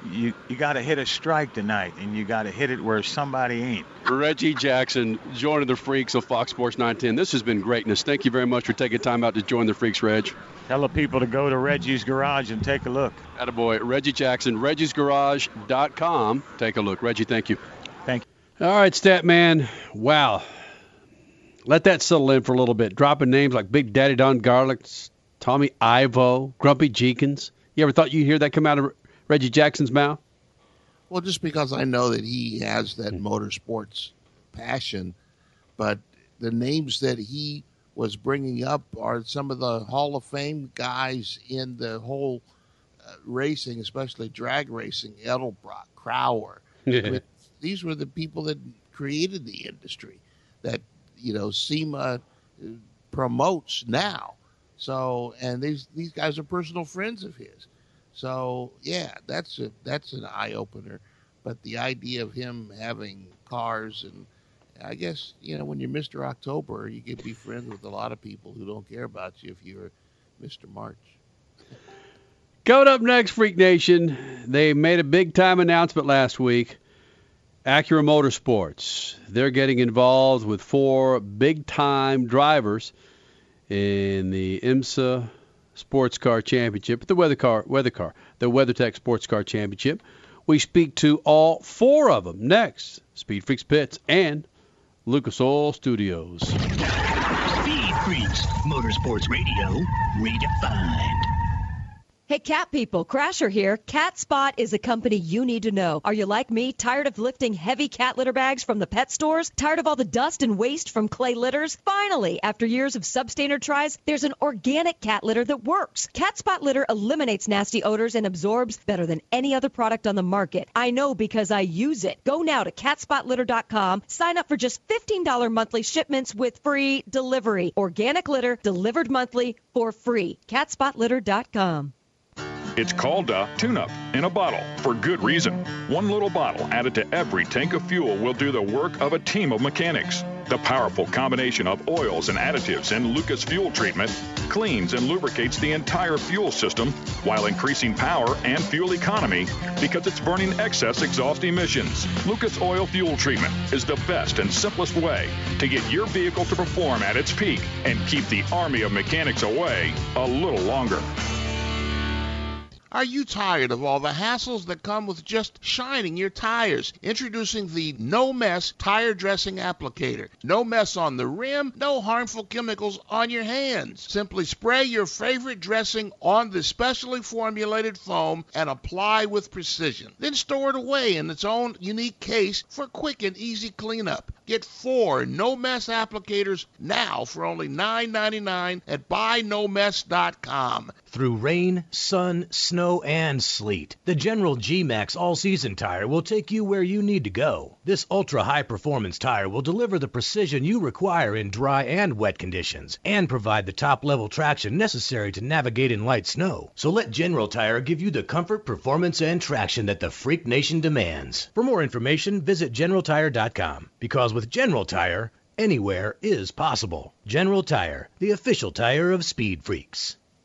you you got to hit a strike tonight, and you got to hit it where somebody ain't. Reggie Jackson joining the Freaks of Fox Sports 910. This has been greatness. Thank you very much for taking time out to join the Freaks, Reg. Tell the people to go to Reggie's Garage and take a look. Attaboy, Reggie Jackson, reggiesgarage.com. Take a look. Reggie, thank you. Thank you. All right, Statman. Wow. Let that settle in for a little bit. Dropping names like Big Daddy Don Garlits, Tommy Ivo, Grumpy Jenkins. You ever thought you'd hear that come out of Reggie Jackson's mouth? Well, just because I know that he has that motorsports passion, but the names that he was bringing up are some of the Hall of Fame guys in the whole uh, racing, especially drag racing. Edelbrock, Crower. *laughs* Yeah. I mean, these were the people that created the industry that you know SEMA uh, promotes now. So, and these these guys are personal friends of his. So, yeah, that's a that's an eye opener. But the idea of him having cars and I guess you know when you're Mr. October, you to be friends with a lot of people who don't care about you if you're Mr. March. Coming up next, Freak Nation, they made a big time announcement last week. Acura Motorsports. They're getting involved with four big time drivers in the IMSA Sports Car Championship, the Weather Car, Weather Car, the WeatherTech Sports Car Championship. We speak to all four of them next. Speed Freaks Pits and Lucas Oil Studios. Speed Freaks, Motorsports Radio, redefined. Hey, cat people, Crasher here. Cat Spot is a company you need to know. Are you like me, tired of lifting heavy cat litter bags from the pet stores? Tired of all the dust and waste from clay litters? Finally, after years of substandard tries, there's an organic cat litter that works. Cat Spot litter eliminates nasty odors and absorbs better than any other product on the market. I know because I use it. Go now to catspotlitter.com, sign up for just $15 monthly shipments with free delivery. Organic litter delivered monthly for free. Catspotlitter.com. It's called a tune up in a bottle for good reason. One little bottle added to every tank of fuel will do the work of a team of mechanics. The powerful combination of oils and additives in Lucas Fuel Treatment cleans and lubricates the entire fuel system while increasing power and fuel economy because it's burning excess exhaust emissions. Lucas Oil Fuel Treatment is the best and simplest way to get your vehicle to perform at its peak and keep the army of mechanics away a little longer. Are you tired of all the hassles that come with just shining your tires? Introducing the No Mess Tire Dressing Applicator. No mess on the rim, no harmful chemicals on your hands. Simply spray your favorite dressing on the specially formulated foam and apply with precision. Then store it away in its own unique case for quick and easy cleanup. Get four No Mess applicators now for only $9.99 at buynomess.com. Through rain, sun, snow, and sleet, the General G-Max all-season tire will take you where you need to go. This ultra-high performance tire will deliver the precision you require in dry and wet conditions and provide the top-level traction necessary to navigate in light snow. So let General Tire give you the comfort, performance, and traction that the Freak Nation demands. For more information, visit generaltire.com because with General Tire, anywhere is possible. General Tire, the official tire of Speed Freaks.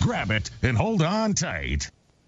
Grab it and hold on tight.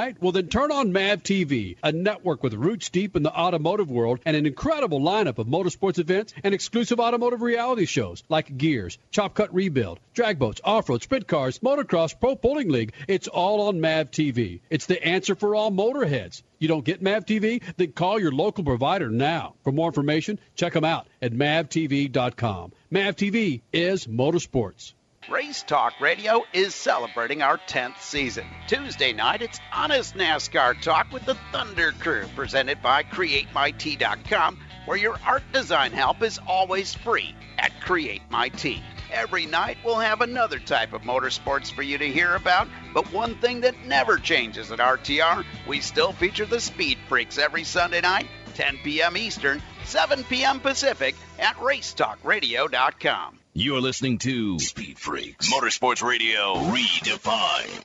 Right? Well, then turn on MAV TV, a network with roots deep in the automotive world and an incredible lineup of motorsports events and exclusive automotive reality shows like Gears, Chop Cut Rebuild, drag boats, off-road, sprint cars, motocross, Pro Pulling League. It's all on MAV TV. It's the answer for all motorheads. You don't get MAV TV? Then call your local provider now. For more information, check them out at mavtv.com. MAV TV is motorsports. Race Talk Radio is celebrating our 10th season. Tuesday night, it's Honest NASCAR Talk with the Thunder Crew, presented by CreateMyT.com, where your art design help is always free at CreateMyT. Every night, we'll have another type of motorsports for you to hear about, but one thing that never changes at RTR, we still feature the Speed Freaks every Sunday night, 10 p.m. Eastern, 7 p.m. Pacific at RaceTalkRadio.com. You're listening to Speed Freaks Motorsports Radio Redefined.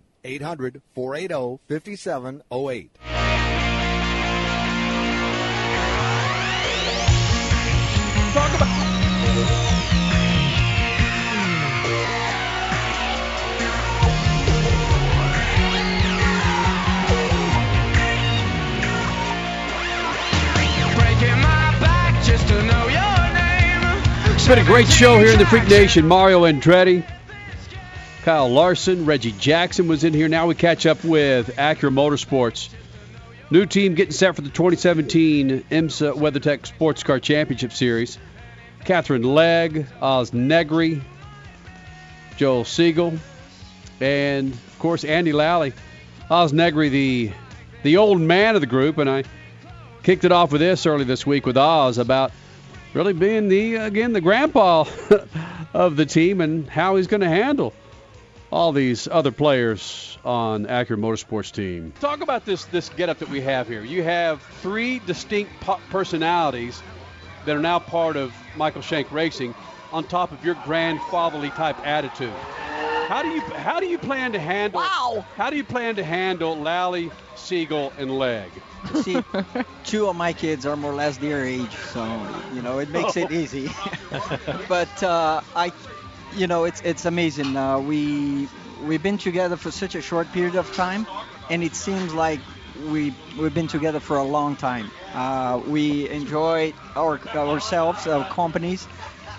800 480 5708. Talk about. It's been a great show here in the Freak Nation. Mario Andretti, Kyle Larson, Reggie Jackson was in here. Now we catch up with Acura Motorsports. New team getting set for the 2017 IMSA WeatherTech Sports Car Championship Series. Katherine Legge, Ozz Negri, Joel Segal, and of course Andy Lally. Ozz Negri, the the old man of the group, and I kicked it off with this early this week with Ozz about really being the again the grandpa *laughs* of the team and how he's going to handle all these other players on Acura Motorsports team. Talk about this this getup that we have here. You have three distinct personalities that are now part of Michael Shank Racing, on top of your grandfatherly type attitude. How do you how do you plan to handle? Wow. How do you plan to handle Lally, Segal, and Legge? See, two of my kids are more or less their age, so you know it makes it *laughs* easy. *laughs* but uh, I, you know, it's it's amazing. Uh, we we've been together for such a short period of time, and it seems like we we've been together for a long time. Uh, we enjoy our ourselves, our companies.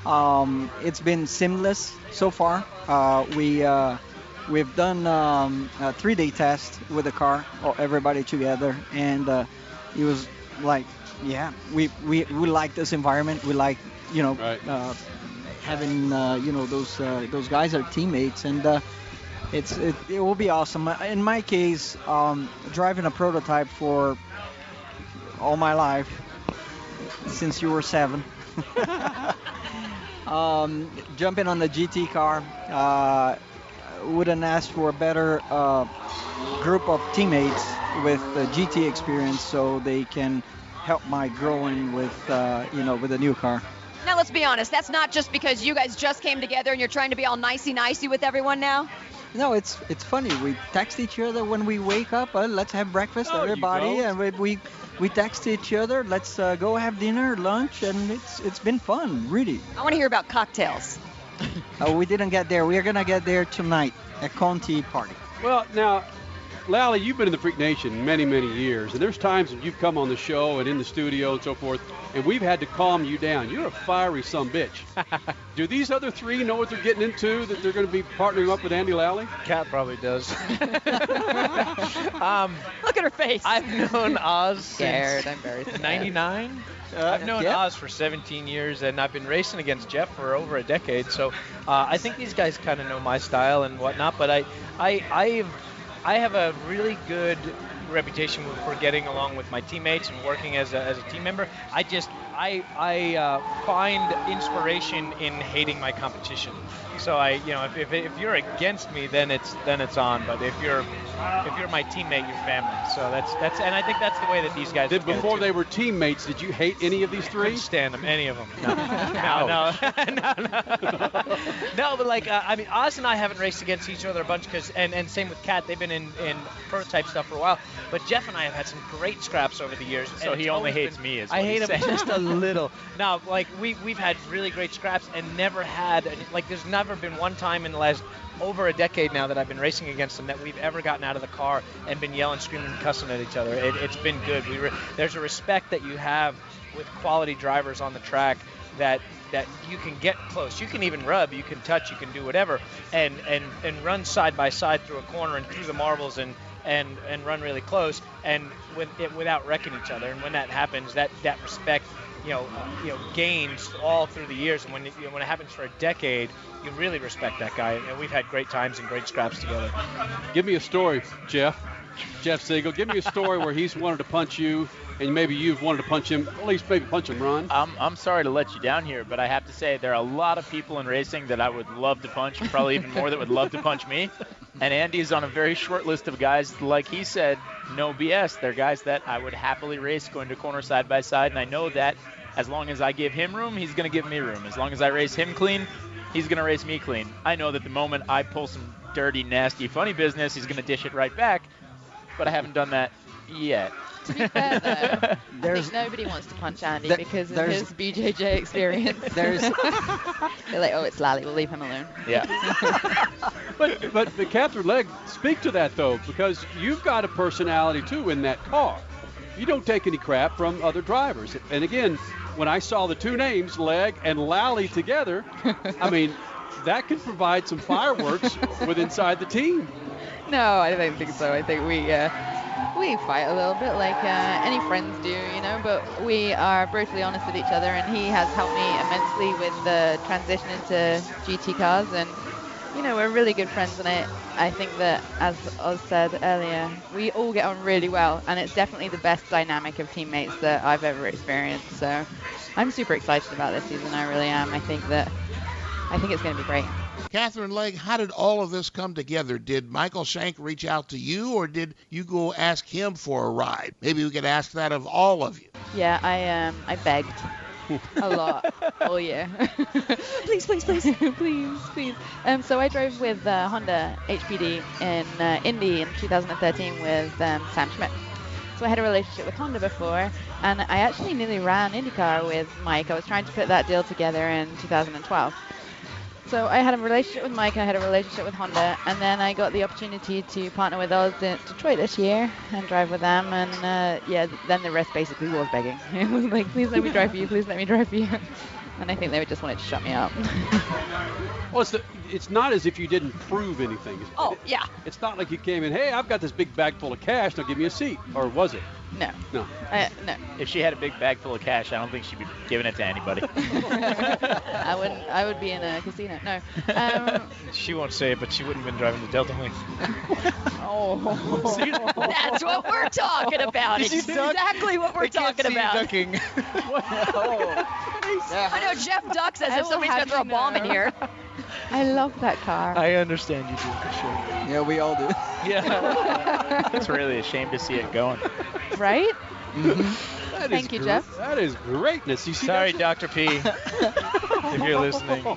Um, it's been seamless so far. Uh, we uh, we've done um, a three-day test with the car, all- everybody together, and uh, it was like, yeah, we, we we like this environment. We like, you know, uh, having uh, you know those uh, those guys are teammates, and uh, it's it, it will be awesome. In my case, um, driving a prototype for all my life since you were seven. *laughs* um, jumping on the GT car, uh, wouldn't ask for a better uh, group of teammates with GT experience, so they can help my growing with uh, you know with a new car. Now let's be honest. That's not just because you guys just came together and you're trying to be all nicey nicey with everyone now. No, it's it's funny. We text each other when we wake up. Uh, let's have breakfast, There everybody, and we, we we text each other. Let's uh, go have dinner, lunch, and it's it's been fun, really. I want to hear about cocktails. Uh, *laughs* we didn't get there. We're gonna get there tonight at Conti party. Well, now, Lally, you've been in the Freak Nation many, many years, and there's times when you've come on the show and in the studio and so forth, and we've had to calm you down. You're a fiery some bitch. *laughs* Do these other three know what they're getting into? That they're going to be partnering up with Andy Lally? Kat probably does. *laughs* *laughs* um, Look at her face. I've known Ozz Scared, since I'm very scared. 99. I've known yeah. Ozz for 17 years, and I've been racing against Jeff for over a decade. So uh, I think these guys kind of know my style and whatnot. But I, I, I've, I have a really good reputation for getting along with my teammates and working as a, as a team member. I just I I uh, find inspiration in hating my competition. So I you know if, if, if you're against me then it's then it's on. But if you're if you're my teammate you're family. So that's that's and I think that's the way that these guys Did look at it, before they were teammates, did you hate any of these three? Couldn't stand them, any of them. No, no, no, *laughs* no, no. No, but like, uh, I mean, Ozz and I haven't raced against each other a bunch because, and, and same with Kat, they've been in, in prototype stuff for a while. But Jeff and I have had some great scraps over the years. So he only hates been- me, is I what hate he's him just a little. *laughs* No, like we we've had really great scraps and never had like there's never been one time in the last over a decade now that I've been racing against them that we've ever gotten out of the car and been yelling, screaming, and cussing at each other. It, it's been good. We re- there's a respect that you have with quality drivers on the track that that you can get close. You can even rub, you can touch, you can do whatever, and and and run side by side through a corner and through the marbles and and and run really close and with it without wrecking each other. And when that happens, that that respect. You know, you know, gains all through the years, and when it, you know, when it happens for a decade, you really respect that guy. And we've had great times and great scraps together. Give me a story, Jeff. Jeff Segal, give me a story where he's wanted to punch you, and maybe you've wanted to punch him, at least maybe punch him, Ron. I'm, I'm sorry to let you down here, but I have to say there are a lot of people in racing that I would love to punch, probably even more that would love to punch me. And Andy is on a very short list of guys, like he said, no BS. They're guys that I would happily race going to corner side by side, and I know that as long as I give him room, he's going to give me room. As long as I race him clean, he's going to race me clean. I know that the moment I pull some dirty, nasty, funny business, he's going to dish it right back, but I haven't done that yet. To be fair, though, I think *laughs* nobody wants to punch Andy There- because of his BJJ experience. *laughs* There's- *laughs* They're like, oh, it's Lally. We'll leave him alone. Yeah. But, but but Katherine Legge speak to that though, because you've got a personality too in that car. You don't take any crap from other drivers. And again, when I saw the two names, Legge and Lally together, I mean, that could provide some fireworks with inside the team. No, I don't think so. I think we uh, we fight a little bit like uh, any friends do, you know. But we are brutally honest with each other, and he has helped me immensely with the transition into GT cars, and you know we're really good friends. And I I think that, as Ozz said earlier, we all get on really well, and it's definitely the best dynamic of teammates that I've ever experienced. So I'm super excited about this season. I really am. I think that I think it's going to be great. Katherine Legge, how did all of this come together? Did Michael Shank reach out to you, or did you go ask him for a ride? Maybe we could ask that of all of you. Yeah, I um I begged a lot *laughs* Oh yeah. *laughs* please, please, please, *laughs* please, please. Um, so I drove with uh, Honda HPD in uh, Indy in 2013 with um, Sam Schmidt. So I had a relationship with Honda before, and I actually nearly ran IndyCar with Mike. I was trying to put that deal together in 2012. So I had a relationship with Mike, I had a relationship with Honda, and then I got the opportunity to partner with Ozz in Detroit this year and drive with them. And uh, yeah, then the rest basically was begging. *laughs* It was like, please let me drive for you, please let me drive for you. *laughs* And I think they just wanted to shut me up. *laughs* Well, it's, the, it's not as if you didn't prove anything. oh, yeah. It's not like you came in, hey, I've got this big bag full of cash, now give me a seat. Or was it? No. No. I, no. If she had a big bag full of cash, I don't think she'd be giving it to anybody. *laughs* I wouldn't. I would be in a casino. No. Um, She won't say it, but she wouldn't have been driving the Delta Wing. *laughs* oh. *laughs* That's what we're talking about. Did It's you exactly what we're They can't talking see about. ducking. I know Jeff ducks as I if will somebody's gonna throw a you bomb in here. I love that car. I understand you do for sure. Yeah, we all do. Yeah. *laughs* it's really a shame to see it going. Right? Mm-hmm. That is Thank you, gr- Jeff. That is greatness. You see Sorry. Dr. P, if you're listening. *laughs*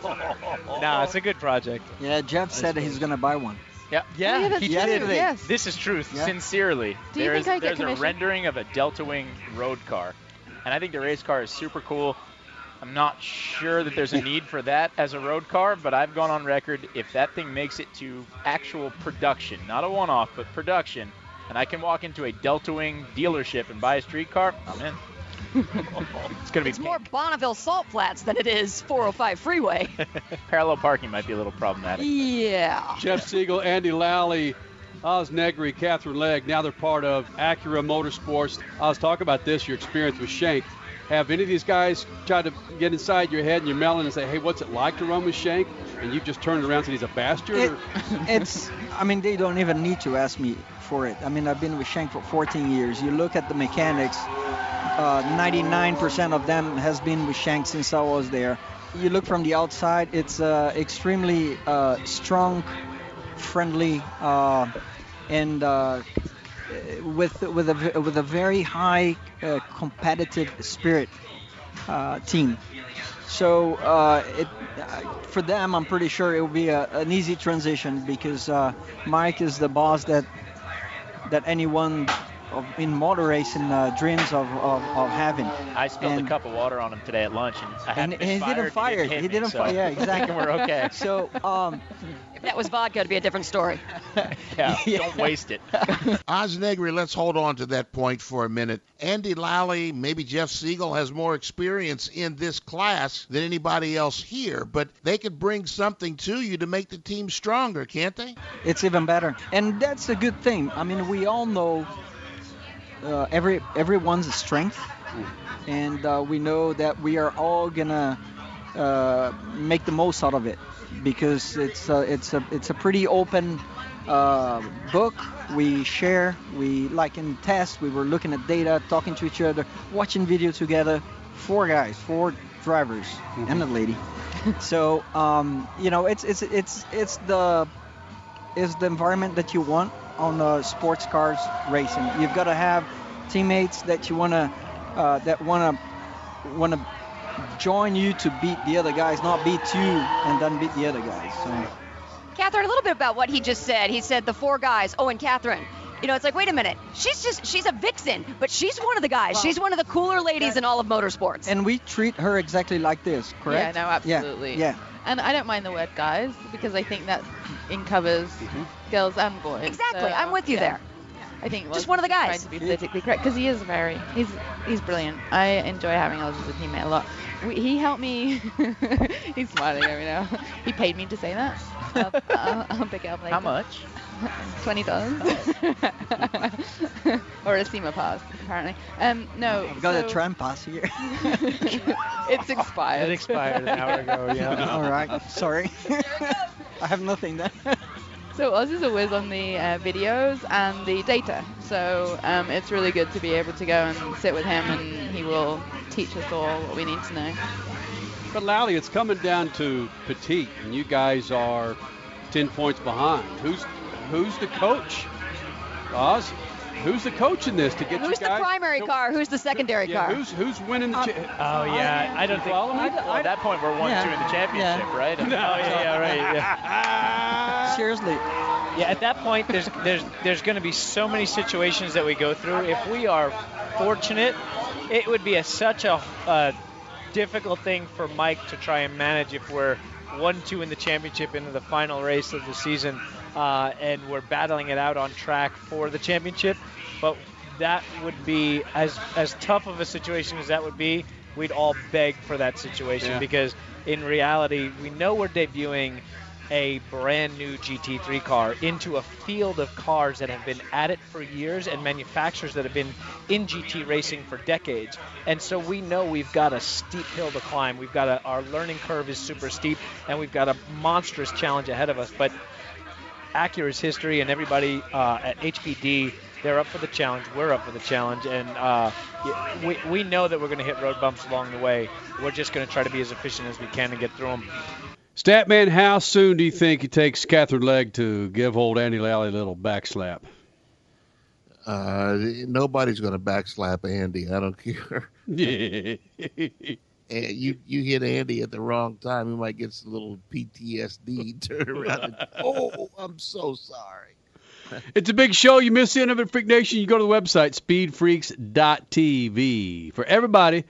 Nah, it's a good project. Yeah, Jeff said he's gonna buy one. Yeah. Yeah, Yeah, that's he true. did. Yes. This is truth. Yeah. Sincerely, Do you there's think I get there's a rendering of a Delta Wing road car, and I think the race car is super cool. I'm not sure that there's a need for that as a road car, but I've gone on record if that thing makes it to actual production, not a one-off, but production, and I can walk into a Delta Wing dealership and buy a street car, I'm in. *laughs* it's gonna be It's more Bonneville Salt Flats than it is 405 Freeway. *laughs* parallel parking might be a little problematic. yeah. Jeff Segal, Andy Lally, Ozz Negri, Katherine Legge. Now they're part of Acura Motorsports. I was talking about this, your experience with Shank. Have any of these guys tried to get inside your head and your melon and say, hey, what's it like to run with Shank? And you've just turned around and said he's a bastard? It, *laughs* it's. I mean, they don't even need to ask me for it. I mean, I've been with Shank for 14 years. You look at the mechanics. Uh, 99% of them has been with Shank since I was there. You look from the outside. It's uh, extremely uh, strong, friendly, uh, and uh, with with a with a very high uh, competitive spirit uh, team. So uh, it, uh, for them, I'm pretty sure it will be a, an easy transition because uh, Mike is the boss that that anyone of, in motor racing uh, dreams of, of, of having. I spilled And- a cup of water on him today at lunch, and I And, he didn't fire. He didn't, He didn't so fire. Yeah, *laughs* exactly. we're okay. So um, that was vodka, it'd be a different story. *laughs* Yeah, don't waste it. *laughs* Ozz Negri, let's hold on to that point for a minute. Andy Lally, maybe Jeff Segal has more experience in this class than anybody else here, but they could bring something to you to make the team stronger, can't they? it's even better, and that's a good thing. I mean, we all know uh, every everyone's strength, and uh, we know that we are all gonna uh, make the most out of it because it's a, it's a it's a pretty open uh, book. We share, we like in tests, we were looking at data, talking to each other, watching video together. Four guys, four drivers, and a lady. *laughs* so um, you know, it's it's it's it's the is the environment that you want on uh, sports cars racing. You've got to have teammates that you want to uh, that want to want to join you to beat the other guys, not beat you and then beat the other guys. So Katherine, a little bit about what he just said. He said the four guys. Oh, and Katherine. You know, it's like, wait a minute. She's just, she's a vixen, but she's one of the guys. she's one of the cooler ladies in all of motorsports. and we treat her exactly like this, correct? Yeah, no, absolutely. Yeah. And I don't mind the word guys because I think that covers mm-hmm. girls and boys. Exactly, So, I'm with you yeah. there. I think Just one of the is guys. Trying to be politically correct because he is very he's he's brilliant. I enjoy having Ozz as a teammate a lot. We, he helped me. *laughs* he's smiling at me now. He paid me to say that. I'll, I'll, I'll pick it up later. How much? *laughs* Twenty dollars. *laughs* or a SEMA pass, apparently. Um, no. I've got so- a tram pass here. it's expired. It expired an hour ago. Yeah. All right, sorry. I have nothing then. So Ozz is a whiz on the uh, videos and the data. So um, it's really good to be able to go and sit with him and he will teach us all what we need to know. But Lally, it's coming down to Petit, and you guys are 10 points behind. Who's who's the coach? Ozz, who's the coach in this to get Who's you the guys? primary car? Who's the secondary yeah, car? who's who's winning the? cha- Oh yeah, I don't think. follow me? Well, at that point, we're one Yeah. two in the championship, Yeah. right? *laughs* Oh yeah, yeah, right. Yeah. *laughs* Seriously, Yeah, at that point, there's there's there's going to be so many situations that we go through. If we are fortunate, it would be a, such a, uh difficult thing for Mike to try and manage if we're one two in the championship into the final race of the season, uh, and we're battling it out on track for the championship. But that would be as as tough of a situation as that would be. We'd all beg for that situation Yeah. because in reality, we know we're debuting a brand new GT3 car into a field of cars that have been at it for years and manufacturers that have been in GT racing for decades. And so we know we've got a steep hill to climb. We've got a, our learning curve is super steep, and we've got a monstrous challenge ahead of us. But Acura's history and everybody uh, at HPD, they're up for the challenge. We're up for the challenge, and uh, we, we know that we're going to hit road bumps along the way. We're just going to try to be as efficient as we can and get through them. Statman, how soon do you think it takes Katherine Legge to give old Andy Lally a little backslap? Uh, nobody's going to backslap Andy. I don't *laughs* care. *laughs* And you you hit Andy at the wrong time, he might get a little PTSD. *laughs* Turn around and oh, I'm so sorry. *laughs* It's a big show. You miss the end of it, Freak Nation. You go to the website, speedfreaks.tv. For everybody,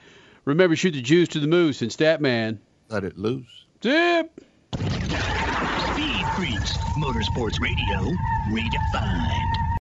remember, shoot the juice to the moose and Statman. Let it loose. Zip. Speed Freaks, Motorsports Radio, redefined.